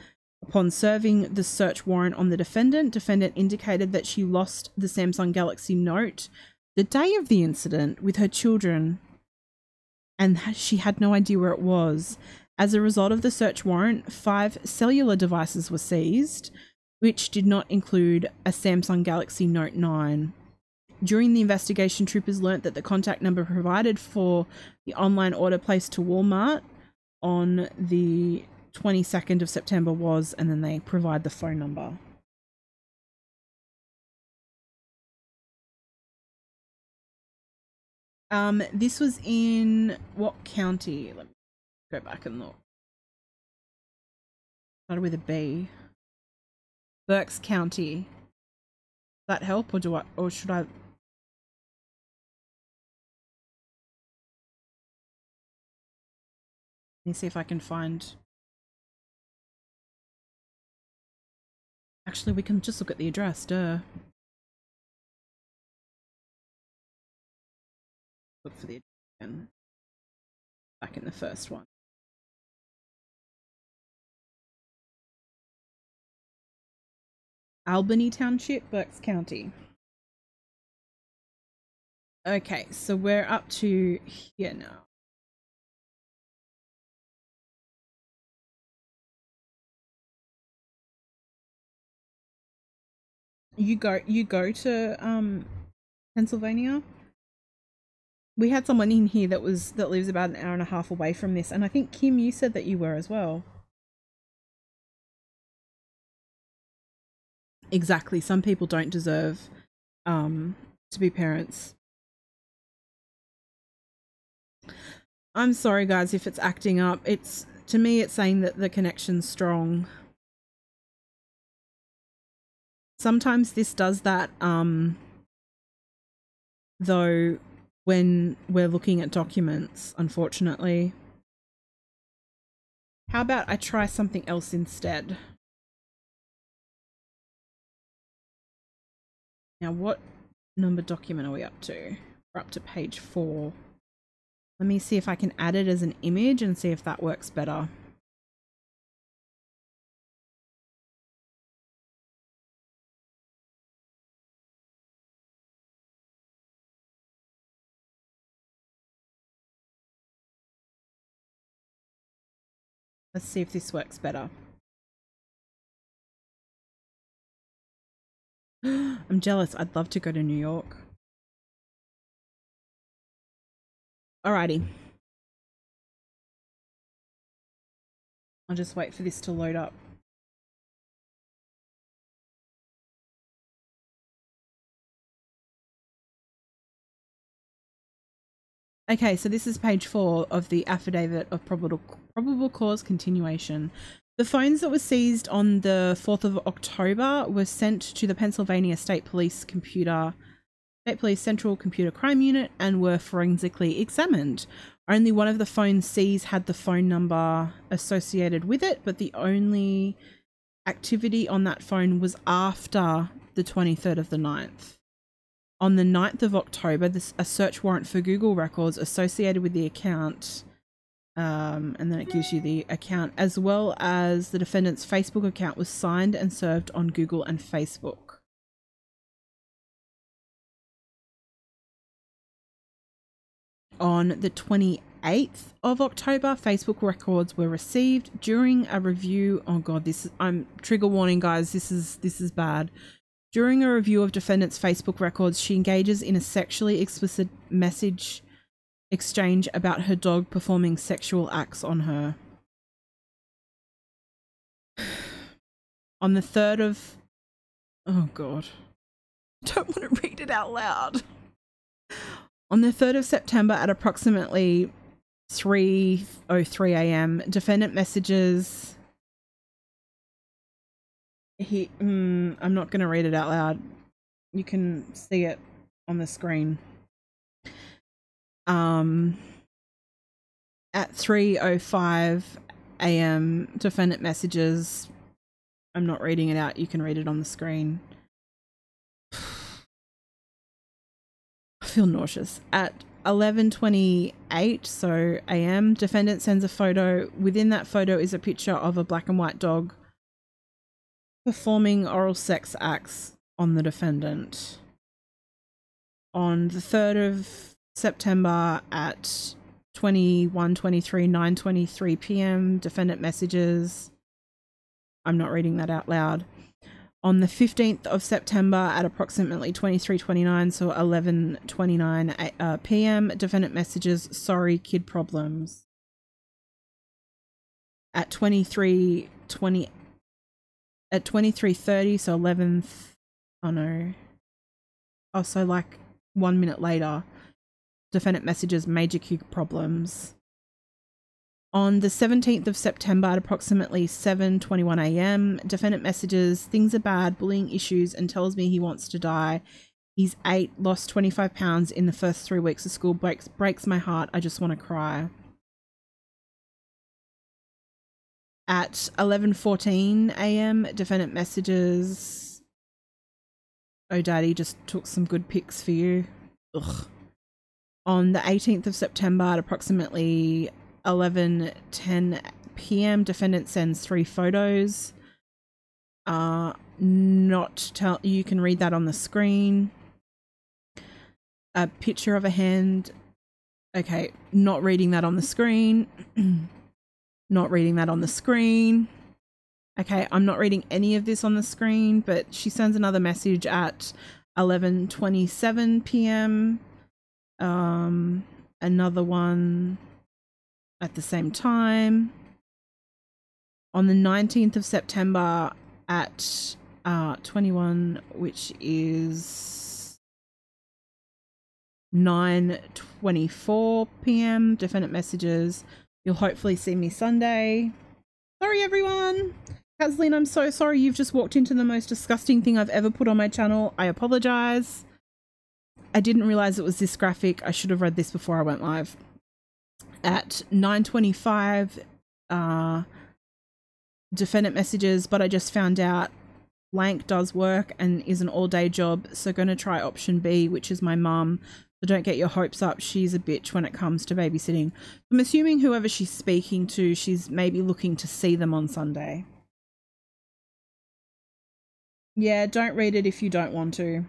Upon serving the search warrant on the defendant, defendant indicated that she lost the Samsung Galaxy Note the day of the incident with her children and she had no idea where it was. As a result of the search warrant, five cellular devices were seized, which did not include a Samsung Galaxy Note 9. During the investigation, troopers learnt that the contact number provided for the online order placed to Walmart on the 22nd of September was, and then they provide the phone number. Um, this was in what county? Let me go back and look. Started with a B. Berks County. Does that help, or do I, or should I? Let me see if I can find. Actually, we can just look at the address, duh. Look for the again. Back in the first one. Albany Township, Berks County. Okay, so we're up to here now. You go you go to um Pennsylvania? We had someone in here that was that lives about an hour and a half away from this, and I think Kim, you said that you were as well. Exactly. Some people don't deserve um to be parents. I'm sorry guys if it's acting up. It's to me it's saying that the connection's strong. Sometimes this does that um though when we're looking at documents, unfortunately. How about I try something else instead? Now, what number document are we up to? We're up to page four. Let me see if I can add it as an image and see if that works better. Let's see if this works better. I'm jealous. I'd love to go to New York. Alrighty. I'll just wait for this to load up. Okay, so this is page four of the affidavit of probable probable cause continuation. The phones that were seized on the 4th of October were sent to the Pennsylvania State Police computer State Police Central Computer Crime Unit and were forensically examined. Only one of the phones seized had the phone number associated with it, but the only activity on that phone was after the 23rd of the 9th. On the 9th of October, this, a search warrant for Google records associated with the account, um, and then it gives you the account, as well as the defendant's Facebook account, was signed and served on Google and Facebook. On the 28th of October, Facebook records were received during a review. Oh god, this is I'm trigger warning guys, this is this is bad. During a review of defendant's Facebook records, she engages in a sexually explicit message exchange about her dog performing sexual acts on her. On the 3rd of Oh god. Don't want to read it out loud. On the 3rd of September at approximately 3:03 a.m., defendant messages he mm, I'm not going to read it out loud. You can see it on the screen. Um at 3:05 a.m. defendant messages I'm not reading it out. You can read it on the screen. I feel nauseous. At 11:28 so am defendant sends a photo. Within that photo is a picture of a black and white dog performing oral sex acts on the defendant. On the 3rd of September at 21:23 9:23 p.m. defendant messages I'm not reading that out loud. On the 15th of September at approximately 23:29 so 11:29 uh, p.m. defendant messages sorry kid problems. At 23:20 at 23:30 so 11th oh no. Oh so like 1 minute later defendant messages major queue problems. On the 17th of September at approximately 7:21 a.m., defendant messages things are bad, bullying issues and tells me he wants to die. He's 8, lost 25 pounds in the first 3 weeks of school. Breaks breaks my heart. I just want to cry. At 11:14 a.m., defendant messages Oh daddy just took some good pics for you. Ugh. On the 18th of September at approximately 11:10 p.m. defendant sends three photos. Uh not tell you can read that on the screen. A picture of a hand. Okay, not reading that on the screen. not reading that on the screen. Okay, I'm not reading any of this on the screen, but she sends another message at 11:27 p.m. Um another one at the same time. On the 19th of September at uh 21 which is 9:24 p.m. defendant messages you'll hopefully see me Sunday. Sorry everyone. Kathleen I'm so sorry you've just walked into the most disgusting thing I've ever put on my channel. I apologize I didn't realize it was this graphic I should have read this before I went live at 9:25 uh defendant messages, but I just found out blank does work and is an all day job. So going to try option B, which is my mum. So don't get your hopes up. She's a bitch when it comes to babysitting. I'm assuming whoever she's speaking to, she's maybe looking to see them on Sunday. Yeah, don't read it if you don't want to.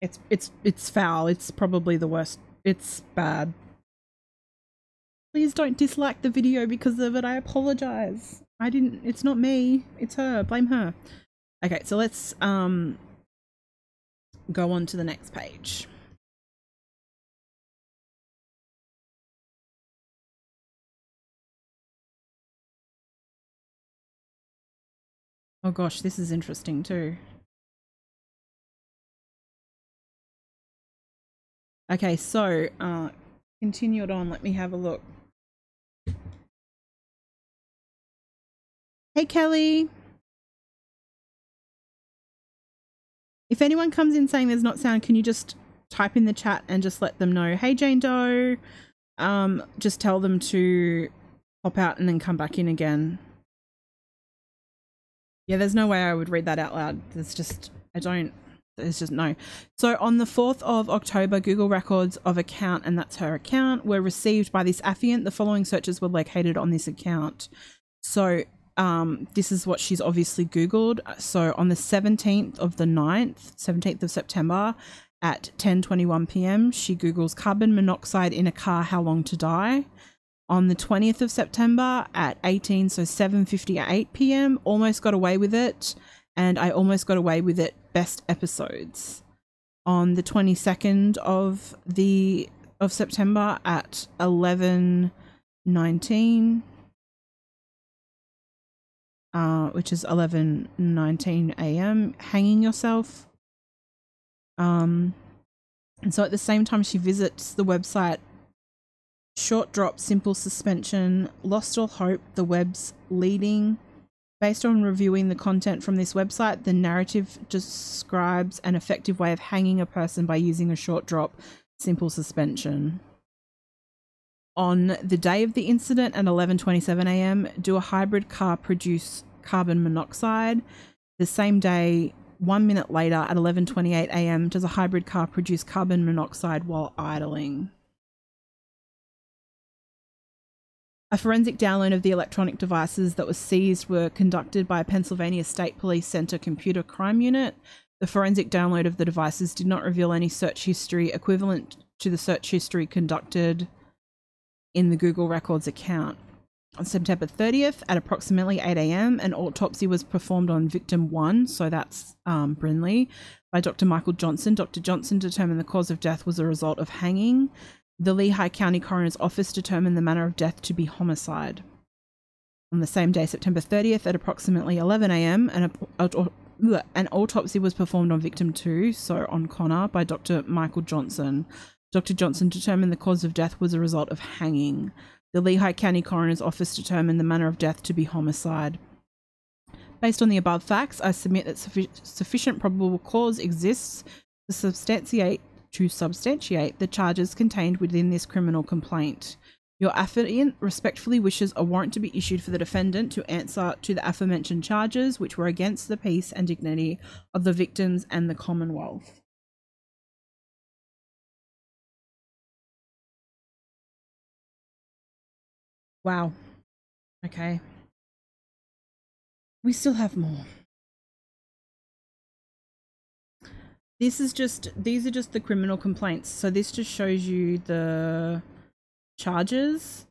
It's it's it's foul. It's probably the worst. It's bad. Please don't dislike the video because of it. I apologize. I didn't it's not me. It's her. Blame her. Okay, so let's um go on to the next page. Oh gosh, this is interesting too. Okay, so uh continued on, let me have a look. Hey, Kelly. If anyone comes in saying there's not sound, can you just type in the chat and just let them know, hey, Jane Doe, um, just tell them to pop out and then come back in again. Yeah, there's no way I would read that out loud. There's just, I don't, there's just no. So on the 4th of October, Google records of account, and that's her account, were received by this affiant. The following searches were located on this account. So um, this is what she's obviously Googled. So on the 17th of the 9th, 17th of September at 10.21 p.m., she Googles carbon monoxide in a car, how long to die. On the 20th of September at 18, so 7.58 p.m., almost got away with it. And I almost got away with it, best episodes. On the 22nd of the of September at 11.19 uh, which is 11:19 a.m. hanging yourself. Um, and so at the same time she visits the website Short Drop Simple Suspension Lost All Hope the web's leading Based on reviewing the content from this website, the narrative describes an effective way of hanging a person by using a short drop simple suspension on the day of the incident at 11:27 a.m. do a hybrid car produce carbon monoxide the same day 1 minute later at 11:28 a.m. does a hybrid car produce carbon monoxide while idling A forensic download of the electronic devices that was seized were conducted by a Pennsylvania State Police Center computer crime unit. The forensic download of the devices did not reveal any search history equivalent to the search history conducted in the Google Records account. On September 30th at approximately 8 a.m., an autopsy was performed on victim one, so that's um, Brinley, by Dr. Michael Johnson. Dr. Johnson determined the cause of death was a result of hanging. The Lehigh County Coroner's Office determined the manner of death to be homicide. On the same day, September 30th, at approximately 11 a.m., an, an autopsy was performed on victim two, so on Connor, by Dr. Michael Johnson. Dr. Johnson determined the cause of death was a result of hanging. The Lehigh County Coroner's Office determined the manner of death to be homicide. Based on the above facts, I submit that suffi- sufficient probable cause exists to substantiate to substantiate the charges contained within this criminal complaint. Your affiant respectfully wishes a warrant to be issued for the defendant to answer to the aforementioned charges, which were against the peace and dignity of the victims and the Commonwealth. Wow. Okay. We still have more. This is just these are just the criminal complaints. So this just shows you the charges.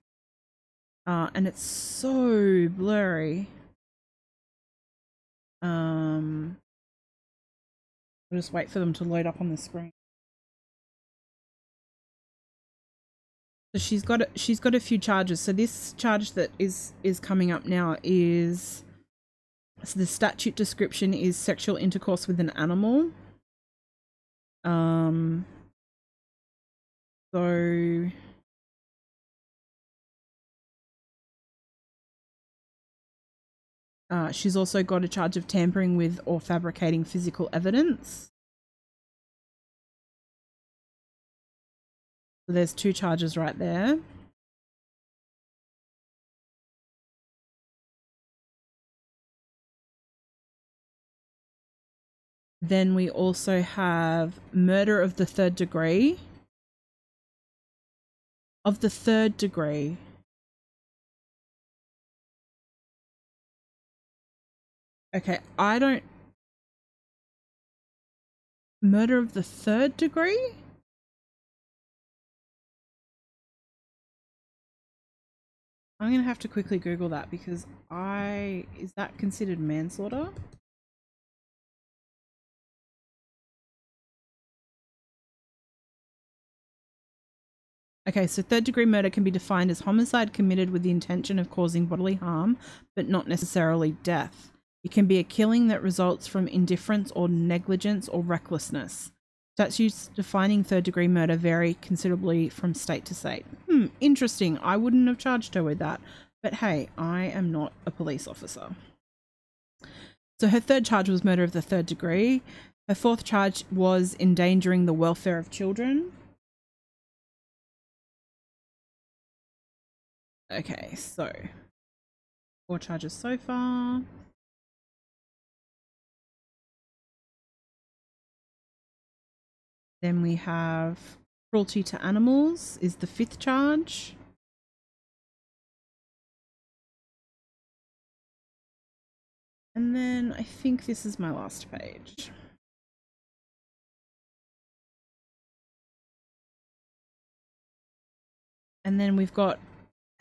Uh, and it's so blurry. Um I'll just wait for them to load up on the screen. So she's got a, she's got a few charges. So this charge that is is coming up now is so the statute description is sexual intercourse with an animal. Um so Uh, she's also got a charge of tampering with or fabricating physical evidence. So there's two charges right there. Then we also have murder of the third degree. Of the third degree. Okay, I don't. Murder of the third degree? I'm gonna have to quickly Google that because I. Is that considered manslaughter? Okay, so third degree murder can be defined as homicide committed with the intention of causing bodily harm, but not necessarily death. It can be a killing that results from indifference or negligence or recklessness. Statutes defining third degree murder vary considerably from state to state. Hmm, interesting. I wouldn't have charged her with that. But hey, I am not a police officer. So her third charge was murder of the third degree. Her fourth charge was endangering the welfare of children. Okay, so four charges so far. Then we have cruelty to animals is the fifth charge. And then I think this is my last page. And then we've got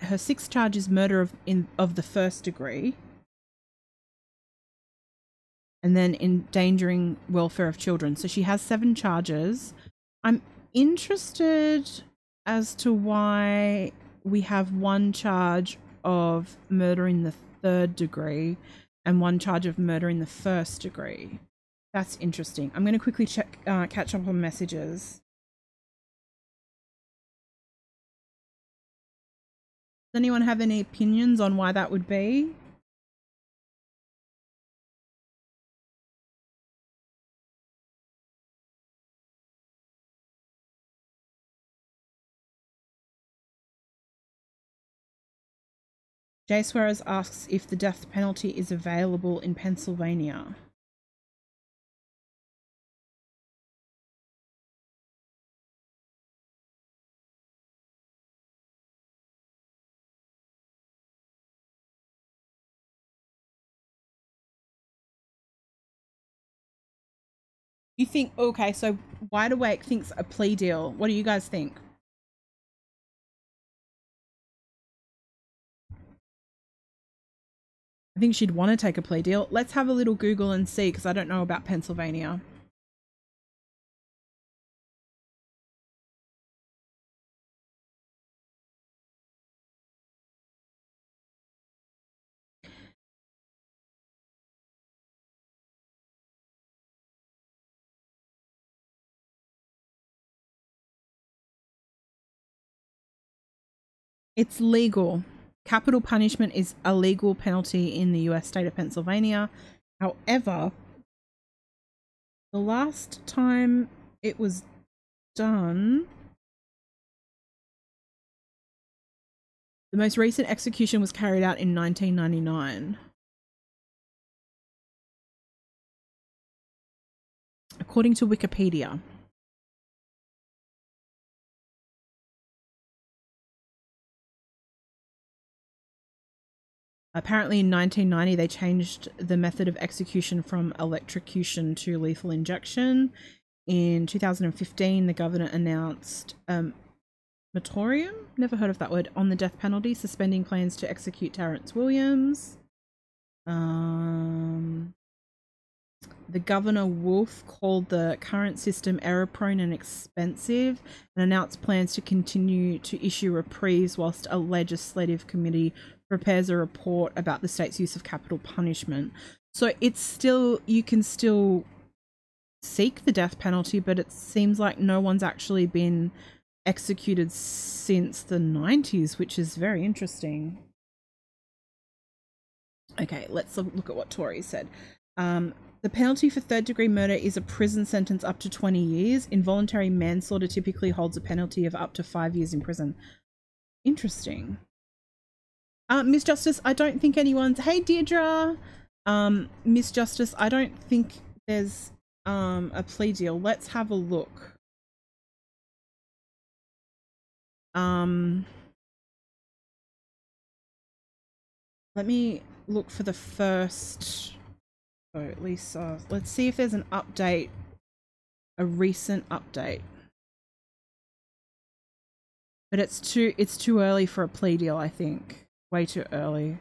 her sixth charge is murder of in of the first degree. And then endangering welfare of children. So she has seven charges. I'm interested as to why we have one charge of murder in the third degree and one charge of murder in the first degree. That's interesting. I'm going to quickly check, uh, catch up on messages. Anyone have any opinions on why that would be? Jay Suarez asks if the death penalty is available in Pennsylvania. You think, okay, so Wide Awake thinks a plea deal. What do you guys think? I think she'd want to take a plea deal. Let's have a little Google and see because I don't know about Pennsylvania. It's legal. Capital punishment is a legal penalty in the US state of Pennsylvania. However, the last time it was done, the most recent execution was carried out in 1999. According to Wikipedia. Apparently, in 1990, they changed the method of execution from electrocution to lethal injection. in 2015, the governor announced um, moratorium, never heard of that word, on the death penalty, suspending plans to execute Terrance Williams. Um, the governor Wolf called the current system error prone and expensive and announced plans to continue to issue reprieves whilst a legislative committee prepares a report about the state's use of capital punishment. So it's still, you can still seek the death penalty, but it seems like no one's actually been executed since the 90s, which is very interesting. Okay, let's look at what Tory said. Um, the penalty for third degree murder is a prison sentence up to 20 years. Involuntary manslaughter typically holds a penalty of up to five years in prison. Interesting. Uh, Miss Justice, I don't think anyone's. Hey, Deirdre. Um, Miss Justice, I don't think there's um, a plea deal. Let's have a look. Um, let me look for the first. So at least let's see if there's an update, a recent update. But it's too it's too early for a plea deal. I think way too early.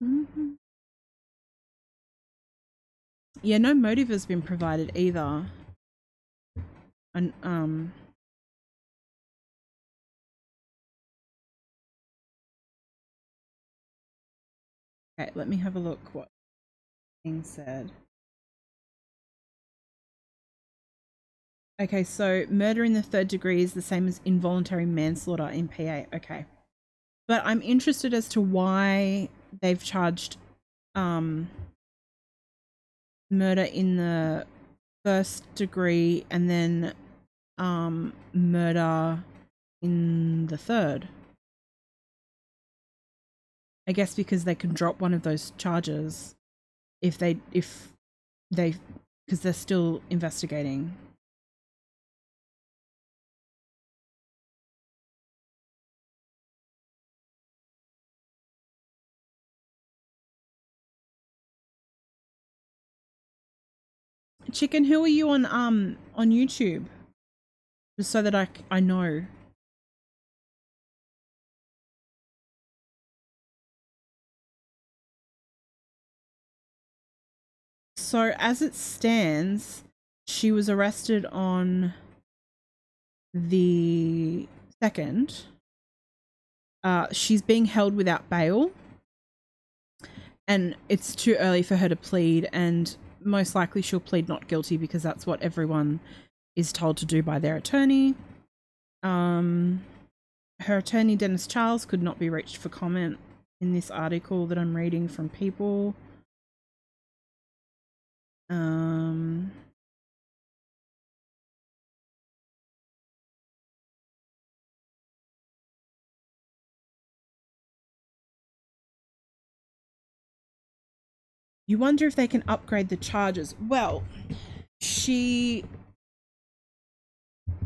Mhm. Yeah, no motive has been provided either. And um Okay, let me have a look what being said. Okay, so murder in the third degree is the same as involuntary manslaughter in PA. Okay. But I'm interested as to why they've charged um murder in the first degree and then um murder in the third. I guess because they can drop one of those charges if they if they because they're still investigating. Chicken, who are you on um on YouTube? Just so that I I know. So as it stands, she was arrested on the second. Uh, she's being held without bail, and it's too early for her to plead. And most likely, she'll plead not guilty because that's what everyone is told to do by their attorney. Um, her attorney Dennis Charles could not be reached for comment in this article that I'm reading from People. Um, you wonder if they can upgrade the charges. Well, she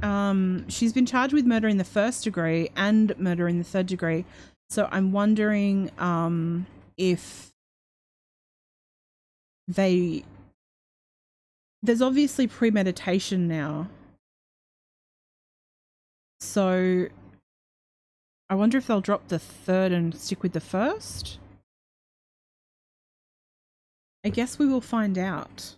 um she's been charged with murder in the first degree and murder in the third degree. So I'm wondering um if they there's obviously premeditation now. So I wonder if they'll drop the third and stick with the first. I guess we will find out.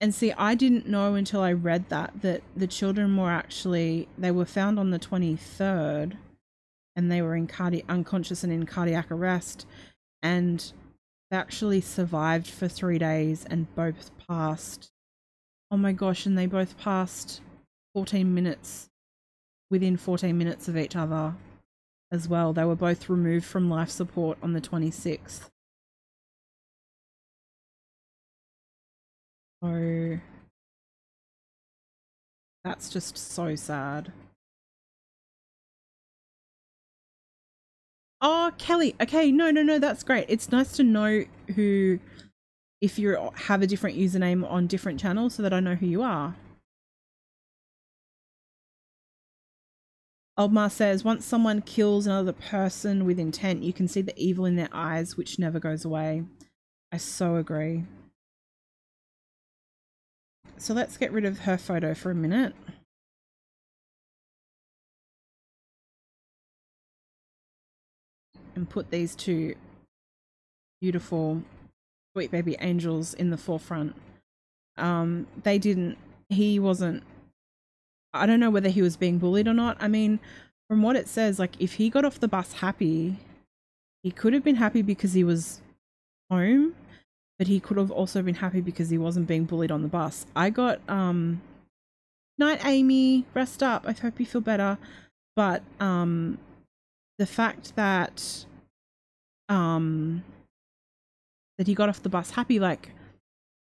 And see, I didn't know until I read that that the children were actually they were found on the 23rd and they were in cardi- unconscious and in cardiac arrest and they actually survived for 3 days and both passed. Oh my gosh, and they both passed 14 minutes within 14 minutes of each other as well. They were both removed from life support on the 26th. So that's just so sad. Oh, Kelly. Okay, no, no, no, that's great. It's nice to know who, if you have a different username on different channels, so that I know who you are. Oldmar says, once someone kills another person with intent, you can see the evil in their eyes, which never goes away. I so agree. So let's get rid of her photo for a minute. And put these two beautiful sweet baby angels in the forefront. Um, they didn't, he wasn't, I don't know whether he was being bullied or not. I mean, from what it says, like if he got off the bus happy, he could have been happy because he was home, but he could have also been happy because he wasn't being bullied on the bus. I got, um, night Amy, rest up. I hope you feel better. But, um, the fact that, um, that he got off the bus happy. Like,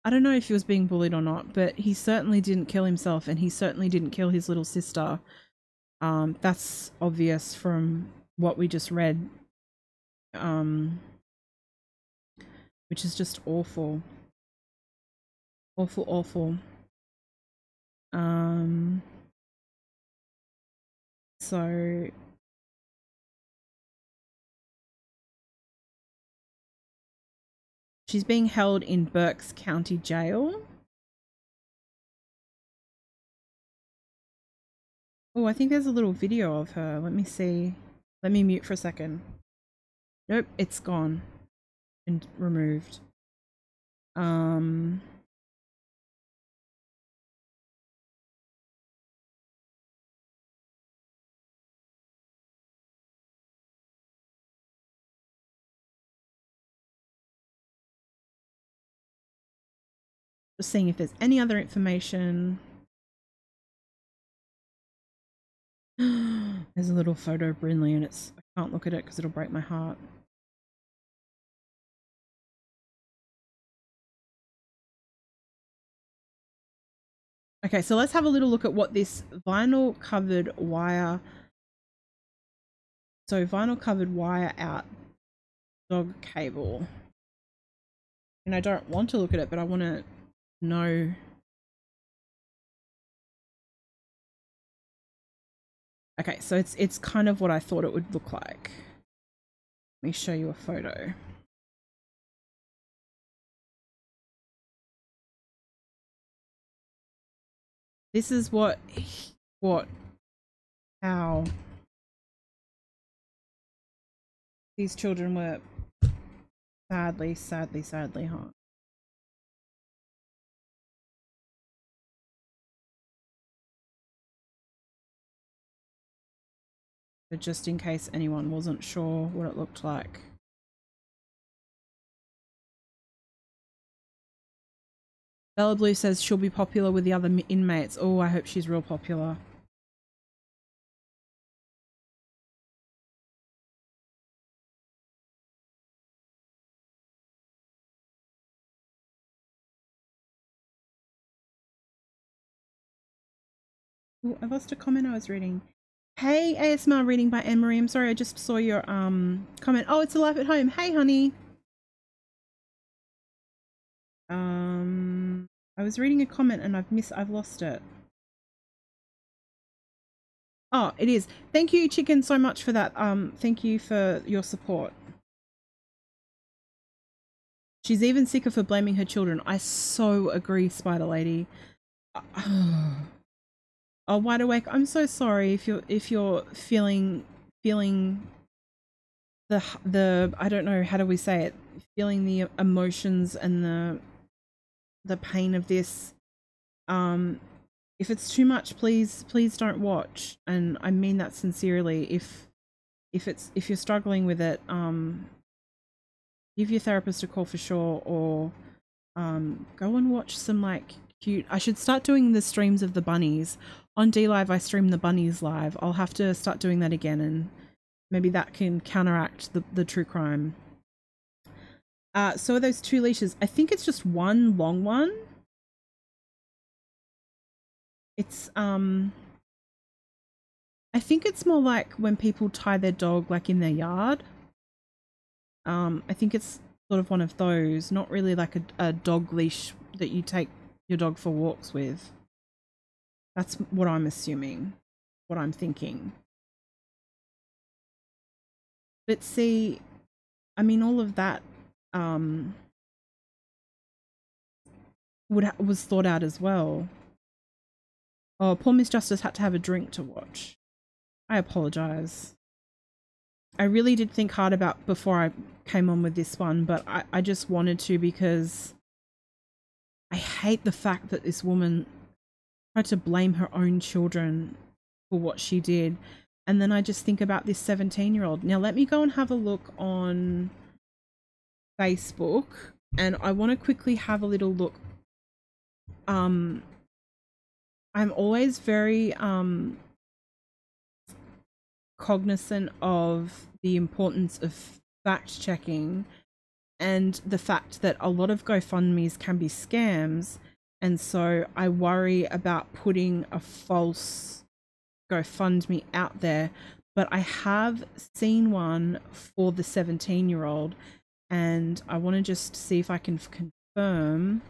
I don't know if he was being bullied or not, but he certainly didn't kill himself and he certainly didn't kill his little sister. Um, that's obvious from what we just read. Um, which is just awful. Awful, awful. Um, so She's being held in Berks County Jail. Oh, I think there's a little video of her. Let me see. Let me mute for a second. Nope, it's gone and removed. Um. Just seeing if there's any other information. there's a little photo of Brinley and it's I can't look at it because it'll break my heart. Okay, so let's have a little look at what this vinyl covered wire. So vinyl covered wire out dog cable. And I don't want to look at it, but I want to know. Okay, so it's it's kind of what I thought it would look like. Let me show you a photo. This is what what how these children were sadly, sadly, sadly harmed. But just in case anyone wasn't sure what it looked like. Bella Blue says she'll be popular with the other inmates. Oh, I hope she's real popular. Oh, I lost a comment I was reading. Hey, ASMR reading by Anne Marie. I'm sorry, I just saw your um comment. Oh, it's a life at home. Hey, honey. Um, I was reading a comment and I've missed. I've lost it. Oh, it is. Thank you, Chicken, so much for that. Um, thank you for your support. She's even sicker for blaming her children. I so agree, Spider Lady. Oh, wide awake. I'm so sorry if you're if you're feeling feeling the the I don't know how do we say it? Feeling the emotions and the the pain of this. Um if it's too much please please don't watch. And I mean that sincerely. If if it's if you're struggling with it um give your therapist a call for sure or um go and watch some like cute I should start doing the streams of the bunnies on DLive I stream the bunnies live. I'll have to start doing that again and maybe that can counteract the, the true crime. Uh, so are those two leashes. I think it's just one long one. It's um I think it's more like when people tie their dog like in their yard. Um, I think it's sort of one of those, not really like a, a dog leash that you take your dog for walks with. That's what I'm assuming, what I'm thinking. But see, I mean, all of that um, would was thought out as well. Oh, poor Miss Justice had to have a drink to watch. I apologize. I really did think hard about before I came on with this one, but I, I just wanted to because I hate the fact that this woman tried to blame her own children for what she did. And then I just think about this 17 year old. Now, let me go and have a look on Facebook and I want to quickly have a little look. Um, I'm always very um, cognizant of the importance of fact checking and the fact that a lot of GoFundMe's can be scams. And so I worry about putting a false GoFundMe out there. But I have seen one for the 17 year old, and I want to just see if I can confirm.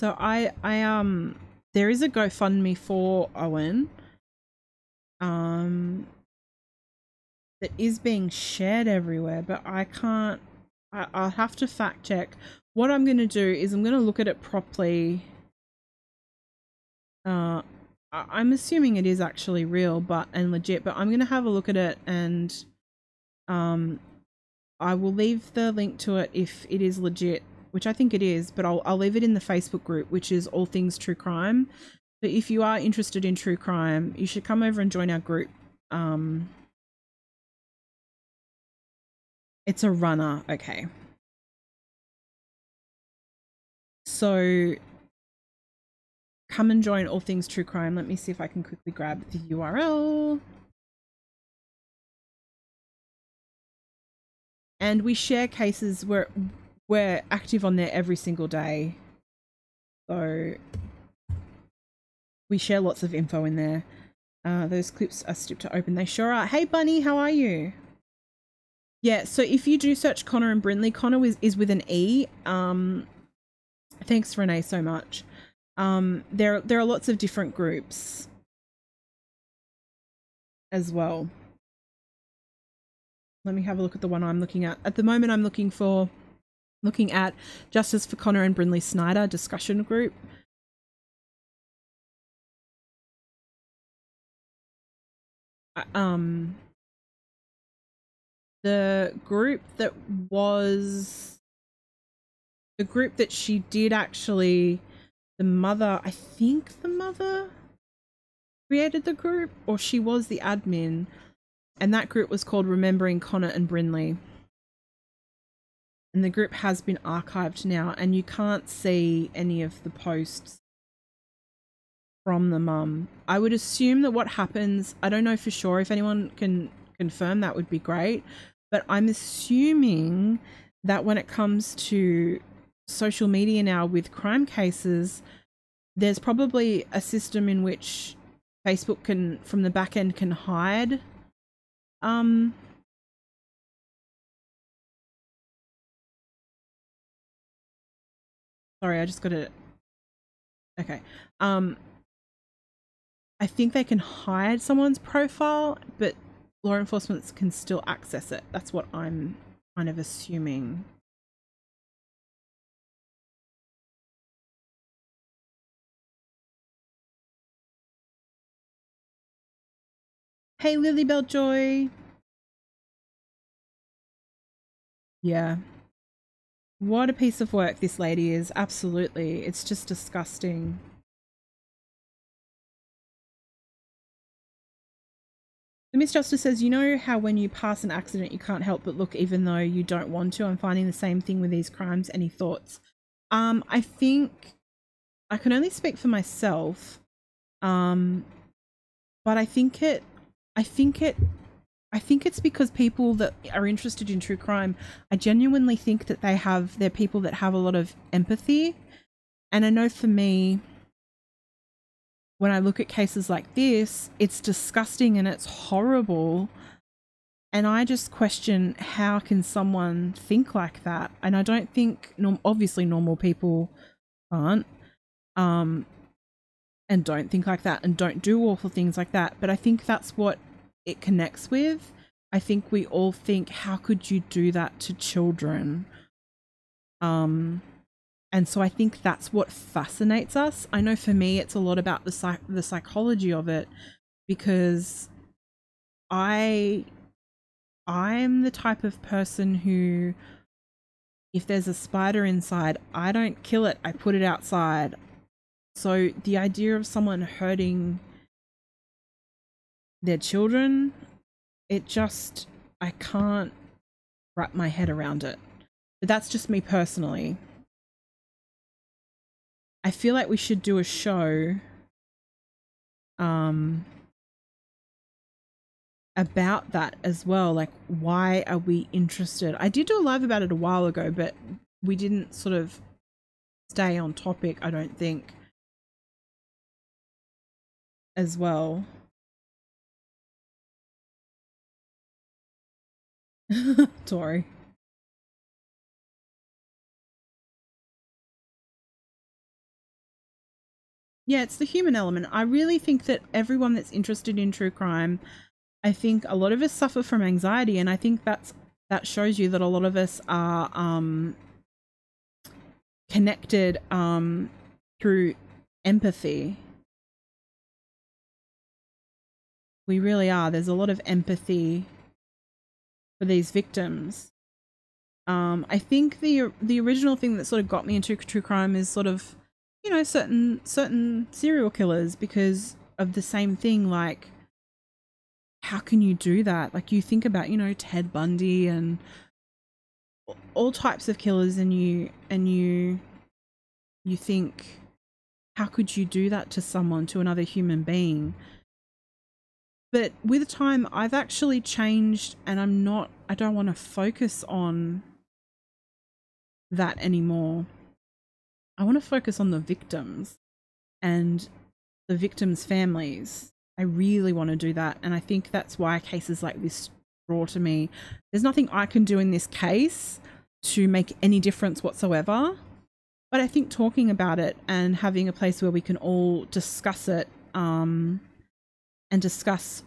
So I I um there is a GoFundMe for Owen. Um that is being shared everywhere, but I can't I, I'll have to fact check. What I'm gonna do is I'm gonna look at it properly. Uh I'm assuming it is actually real but and legit, but I'm gonna have a look at it and um I will leave the link to it if it is legit, which I think it is, but I'll I'll leave it in the Facebook group, which is all things true crime. But if you are interested in true crime, you should come over and join our group. Um It's a runner, okay. So come and join all things true crime. Let me see if I can quickly grab the URL. and we share cases where we're active on there every single day. So we share lots of info in there. Uh, those clips are stupid to open. They sure are. Hey bunny how are you? Yeah so if you do search connor and brinley connor is, is with an e. Um thanks renee so much. Um there there are lots of different groups as well. Let me have a look at the one I'm looking at. At the moment, I'm looking for looking at Justice for Connor and Brinley Snyder discussion group. Uh, Um, the group that was the group that she did actually the mother i think the mother created the group or she was the admin and that group was called Remembering Connor and Brinley. And the group has been archived now, and you can't see any of the posts from the mum. I would assume that what happens, I don't know for sure. If anyone can confirm, that would be great. But I'm assuming that when it comes to social media now with crime cases, there's probably a system in which Facebook can, from the back end, can hide um Sorry, I just got it. Okay. Um I think they can hide someone's profile, but law enforcement can still access it. That's what I'm kind of assuming. Hey, Lilybell Joy. Yeah. What a piece of work this lady is. Absolutely. It's just disgusting. The Miss Justice says, You know how when you pass an accident, you can't help but look even though you don't want to? I'm finding the same thing with these crimes. Any thoughts? Um, I think I can only speak for myself. Um, but I think it, I think it, I think it's because people that are interested in true crime, I genuinely think that they have, they're people that have a lot of empathy. And I know for me, when I look at cases like this, it's disgusting and it's horrible. And I just question how can someone think like that? And I don't think, norm- obviously, normal people aren't, um, and don't think like that and don't do awful things like that. But I think that's what it connects with. I think we all think, how could you do that to children? Um, and so I think that's what fascinates us. I know for me, it's a lot about the psych- the psychology of it, because I I'm the type of person who, if there's a spider inside, I don't kill it. I put it outside. So the idea of someone hurting their children, it just I can't wrap my head around it. But that's just me personally. I feel like we should do a show um about that as well like why are we interested I did do a live about it a while ago but we didn't sort of stay on topic I don't think as well Tori Yeah, it's the human element. I really think that everyone that's interested in true crime, I think a lot of us suffer from anxiety, and I think that's that shows you that a lot of us are um, connected um, through empathy. We really are. There's a lot of empathy for these victims. Um, I think the the original thing that sort of got me into true crime is sort of you know certain certain serial killers because of the same thing like how can you do that like you think about you know ted bundy and all types of killers and you and you you think how could you do that to someone to another human being but with time i've actually changed and i'm not i don't want to focus on that anymore I want to focus on the victims and the victims' families. I really want to do that. And I think that's why cases like this draw to me. There's nothing I can do in this case to make any difference whatsoever. But I think talking about it and having a place where we can all discuss it um, and discuss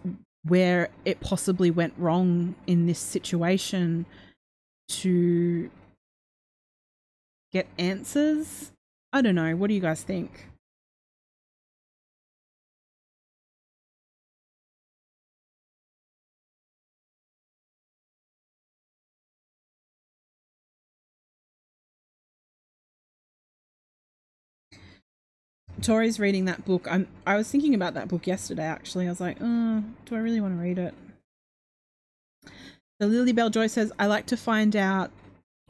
where it possibly went wrong in this situation to get answers I don't know. What do you guys think? Tori's reading that book. I'm I was thinking about that book yesterday actually. I was like, oh, do I really want to read it? The Lily Bell Joy says, I like to find out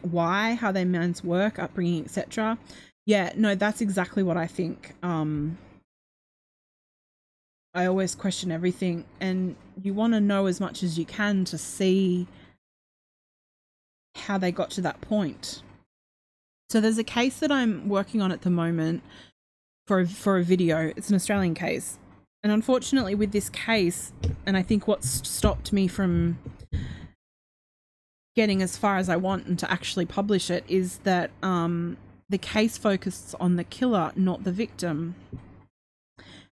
why, how their men's work, upbringing, etc. Yeah, no, that's exactly what I think. Um, I always question everything, and you want to know as much as you can to see how they got to that point. So there's a case that I'm working on at the moment for a, for a video. It's an Australian case, and unfortunately, with this case, and I think what's stopped me from getting as far as I want and to actually publish it is that um, the case focuses on the killer, not the victim.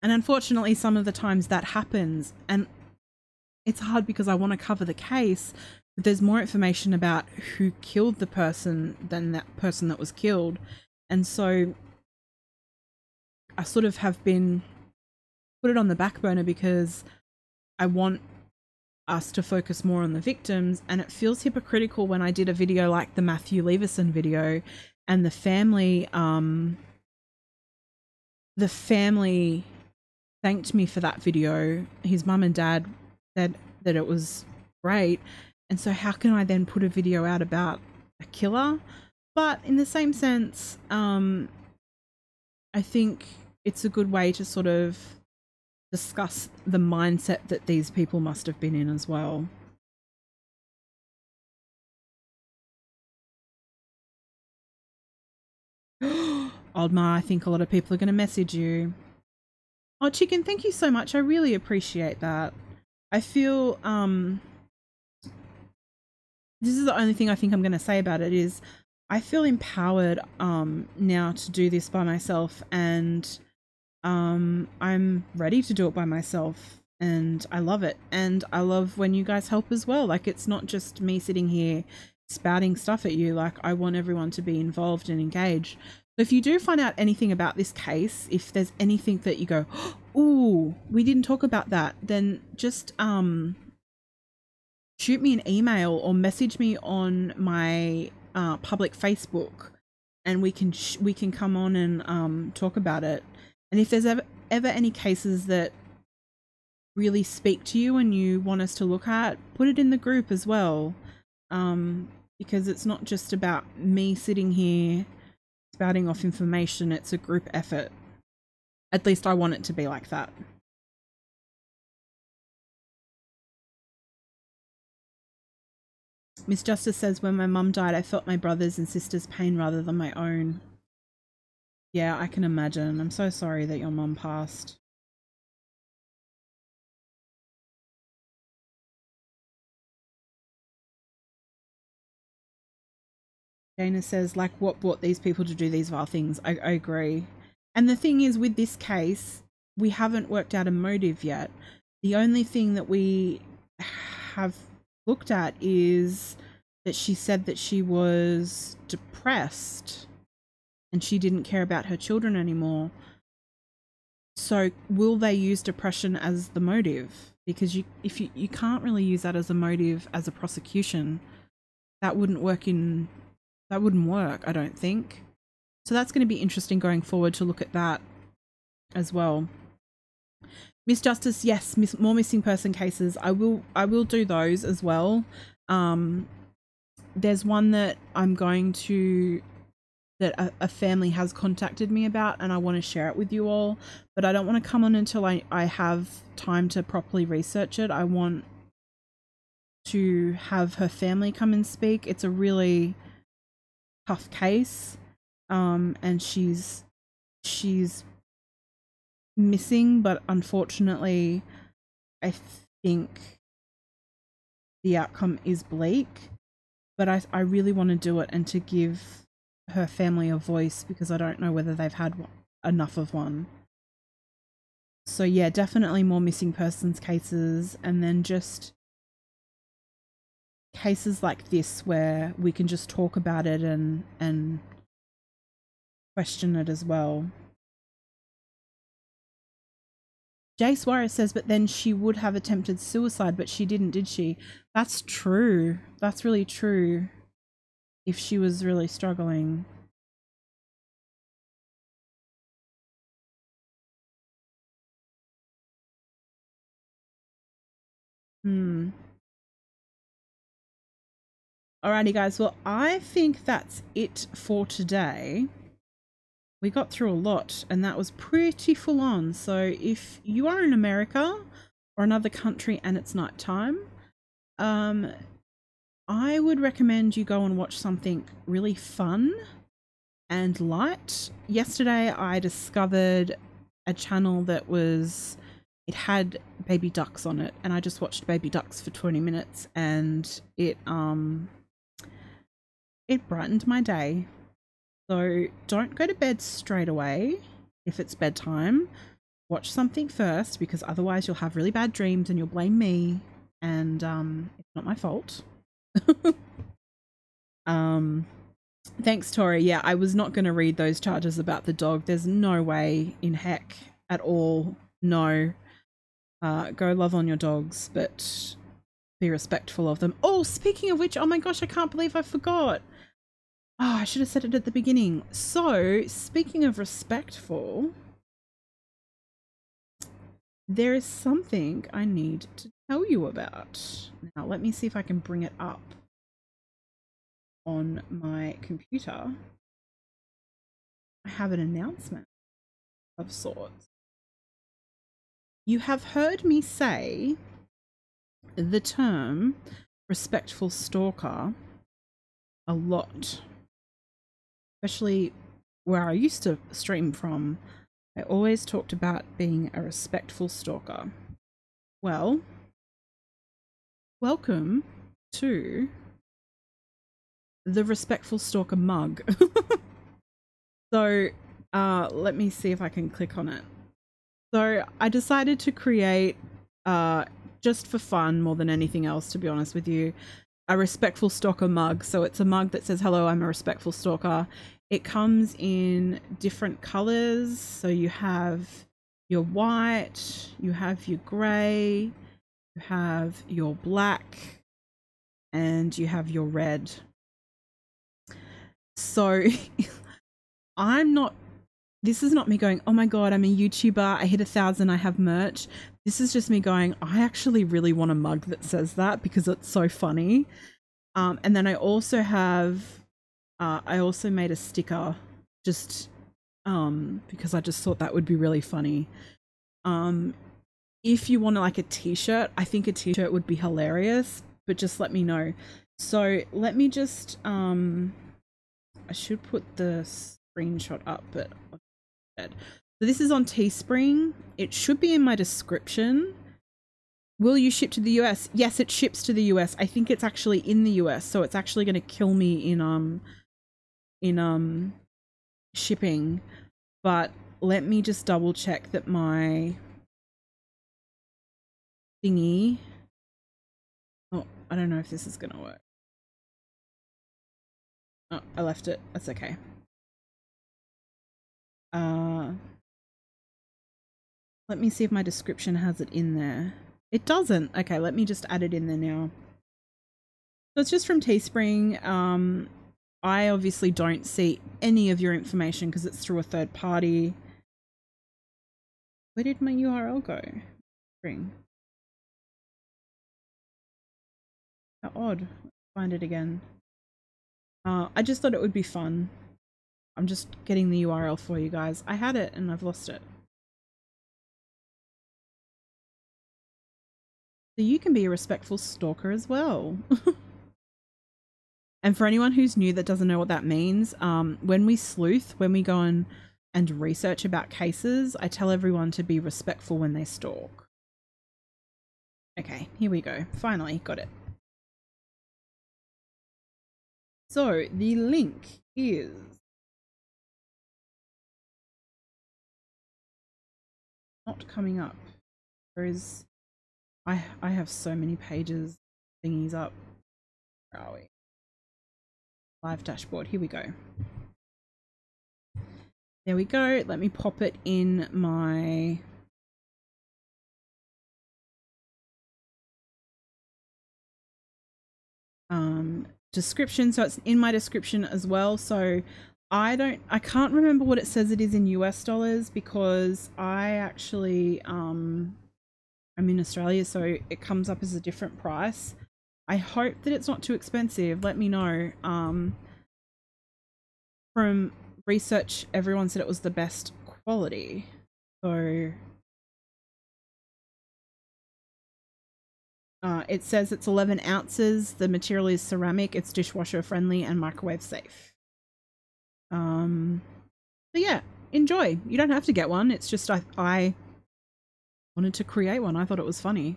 And unfortunately, some of the times that happens. And it's hard because I want to cover the case, but there's more information about who killed the person than that person that was killed. And so I sort of have been put it on the back burner because I want us to focus more on the victims. And it feels hypocritical when I did a video like the Matthew Leveson video and the family um the family thanked me for that video his mum and dad said that it was great. And so, how can I then put a video out about a killer? But in the same sense, um, I think it's a good way to sort of discuss the mindset that these people must have been in as well. Old Ma, I think a lot of people are going to message you. Oh, Chicken, thank you so much. I really appreciate that. I feel um this is the only thing I think I'm going to say about it is I feel empowered um now to do this by myself and um I'm ready to do it by myself and I love it. And I love when you guys help as well. Like it's not just me sitting here spouting stuff at you. Like I want everyone to be involved and engaged. So if you do find out anything about this case, if there's anything that you go, "Ooh, we didn't talk about that," then just um shoot me an email or message me on my uh, public Facebook, and we can we can come on and um talk about it. And if there's ever ever any cases that really speak to you and you want us to look at, put it in the group as well. Um, because it's not just about me sitting here spouting off information, it's a group effort. At least I want it to be like that. Miss Justice says, When my mum died, I felt my brother's and sister's pain rather than my own. Yeah, I can imagine. I'm so sorry that your mum passed. Dana says, like, what brought these people to do these vile things? I, I agree. And the thing is, with this case, we haven't worked out a motive yet. The only thing that we have looked at is that she said that she was depressed and she didn't care about her children anymore. So, will they use depression as the motive? Because you, if you, you can't really use that as a motive as a prosecution, that wouldn't work in that wouldn't work, I don't think. So that's going to be interesting going forward to look at that as well. Miss Justice, yes, miss, more missing person cases. I will I will do those as well. Um, there's one that I'm going to that a, a family has contacted me about and I want to share it with you all, but I don't want to come on until I, I have time to properly research it. I want to have her family come and speak. It's a really tough case um and she's she's missing but unfortunately i think the outcome is bleak but i i really want to do it and to give her family a voice because i don't know whether they've had enough of one so yeah definitely more missing persons cases and then just cases like this where we can just talk about it and and question it as well. Jay Suarez says, but then she would have attempted suicide, but she didn't, did she? That's true. That's really true. If she was really struggling. Hmm. Alrighty, guys. Well, I think that's it for today. We got through a lot, and that was pretty full on. So, if you are in America or another country and it's night time, um, I would recommend you go and watch something really fun and light. Yesterday, I discovered a channel that was it had baby ducks on it and i just watched baby ducks for 20 minutes and it um it brightened my day. So don't go to bed straight away if it's bedtime. Watch something first because otherwise you'll have really bad dreams and you'll blame me and um it's not my fault. um thanks Tori. Yeah, I was not going to read those charges about the dog. There's no way in heck at all. No. Uh go love on your dogs, but be respectful of them. Oh, speaking of which, oh my gosh, I can't believe I forgot. Oh, I should have said it at the beginning. So, speaking of respectful, there is something I need to tell you about. Now, let me see if I can bring it up on my computer. I have an announcement of sorts. You have heard me say the term respectful stalker a lot, especially where I used to stream from. I always talked about being a respectful stalker. Well, welcome to the respectful stalker mug. so, uh, let me see if I can click on it. So, I decided to create, uh, just for fun more than anything else, to be honest with you, a respectful stalker mug. So, it's a mug that says, Hello, I'm a respectful stalker. It comes in different colors. So, you have your white, you have your grey, you have your black, and you have your red. So I'm not, this is not me going, oh my God, I'm a YouTuber. I hit a thousand, I have merch. This is just me going, I actually really want a mug that says that because it's so funny. Um, and then I also have, uh, I also made a sticker just um, because I just thought that would be really funny. Um, if you want like a t-shirt, I think a t-shirt would be hilarious, but just let me know. So let me just um I should put the screenshot up, but so this is on Teespring. It should be in my description. Will you ship to the US? Yes, it ships to the US. I think it's actually in the US, so it's actually going to kill me in um in um shipping. But let me just double check that my thingy. Oh, I don't know if this is going to work. Oh, I left it. That's okay. Uh, let me see if my description has it in there. It doesn't. Okay, let me just add it in there now. So it's just from Teespring. Um, I obviously don't see any of your information because it's through a third party. Where did my URL go? Spring. How odd. Find it again. Uh, I just thought it would be fun. I'm just getting the URL for you guys. I had it and I've lost it. So you can be a respectful stalker as well. and for anyone who's new that doesn't know what that means, um, when we sleuth, when we go and, and research about cases, I tell everyone to be respectful when they stalk. Okay, here we go. Finally, got it. So the link is not coming up. There is I I have so many pages thingies up. Where are we? Live dashboard. Here we go. There we go. Let me pop it in my um description so it's in my description as well. So i don't i can't remember what it says it is in us dollars because i actually um i'm in australia so it comes up as a different price. I hope that it's not too expensive. Let me know. Um from research everyone said it was the best quality. So Uh, it says it's 11 ounces. The material is ceramic. It's dishwasher friendly and microwave safe. Um, so yeah, enjoy. You don't have to get one. It's just I, I wanted to create one. I thought it was funny.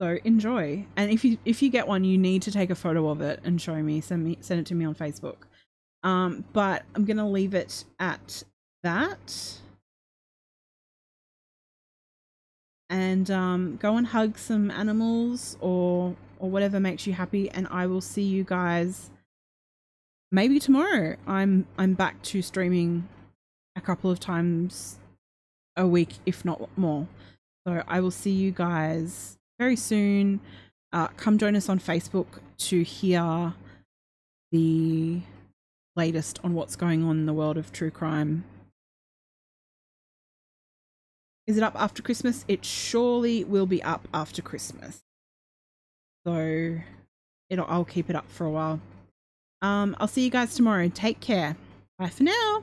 So enjoy. And if you if you get one, you need to take a photo of it and show me. Send me send it to me on Facebook. Um, but I'm gonna leave it at that. And um, go and hug some animals or or whatever makes you happy and I will see you guys maybe tomorrow. I'm I'm back to streaming a couple of times a week if not more. So I will see you guys very soon. Uh, come join us on Facebook to hear the latest on what's going on in the world of true crime Is it up after Christmas? It surely will be up after Christmas. So it'll I'll keep it up for a while. Um, I'll see you guys tomorrow. Take care. Bye for now.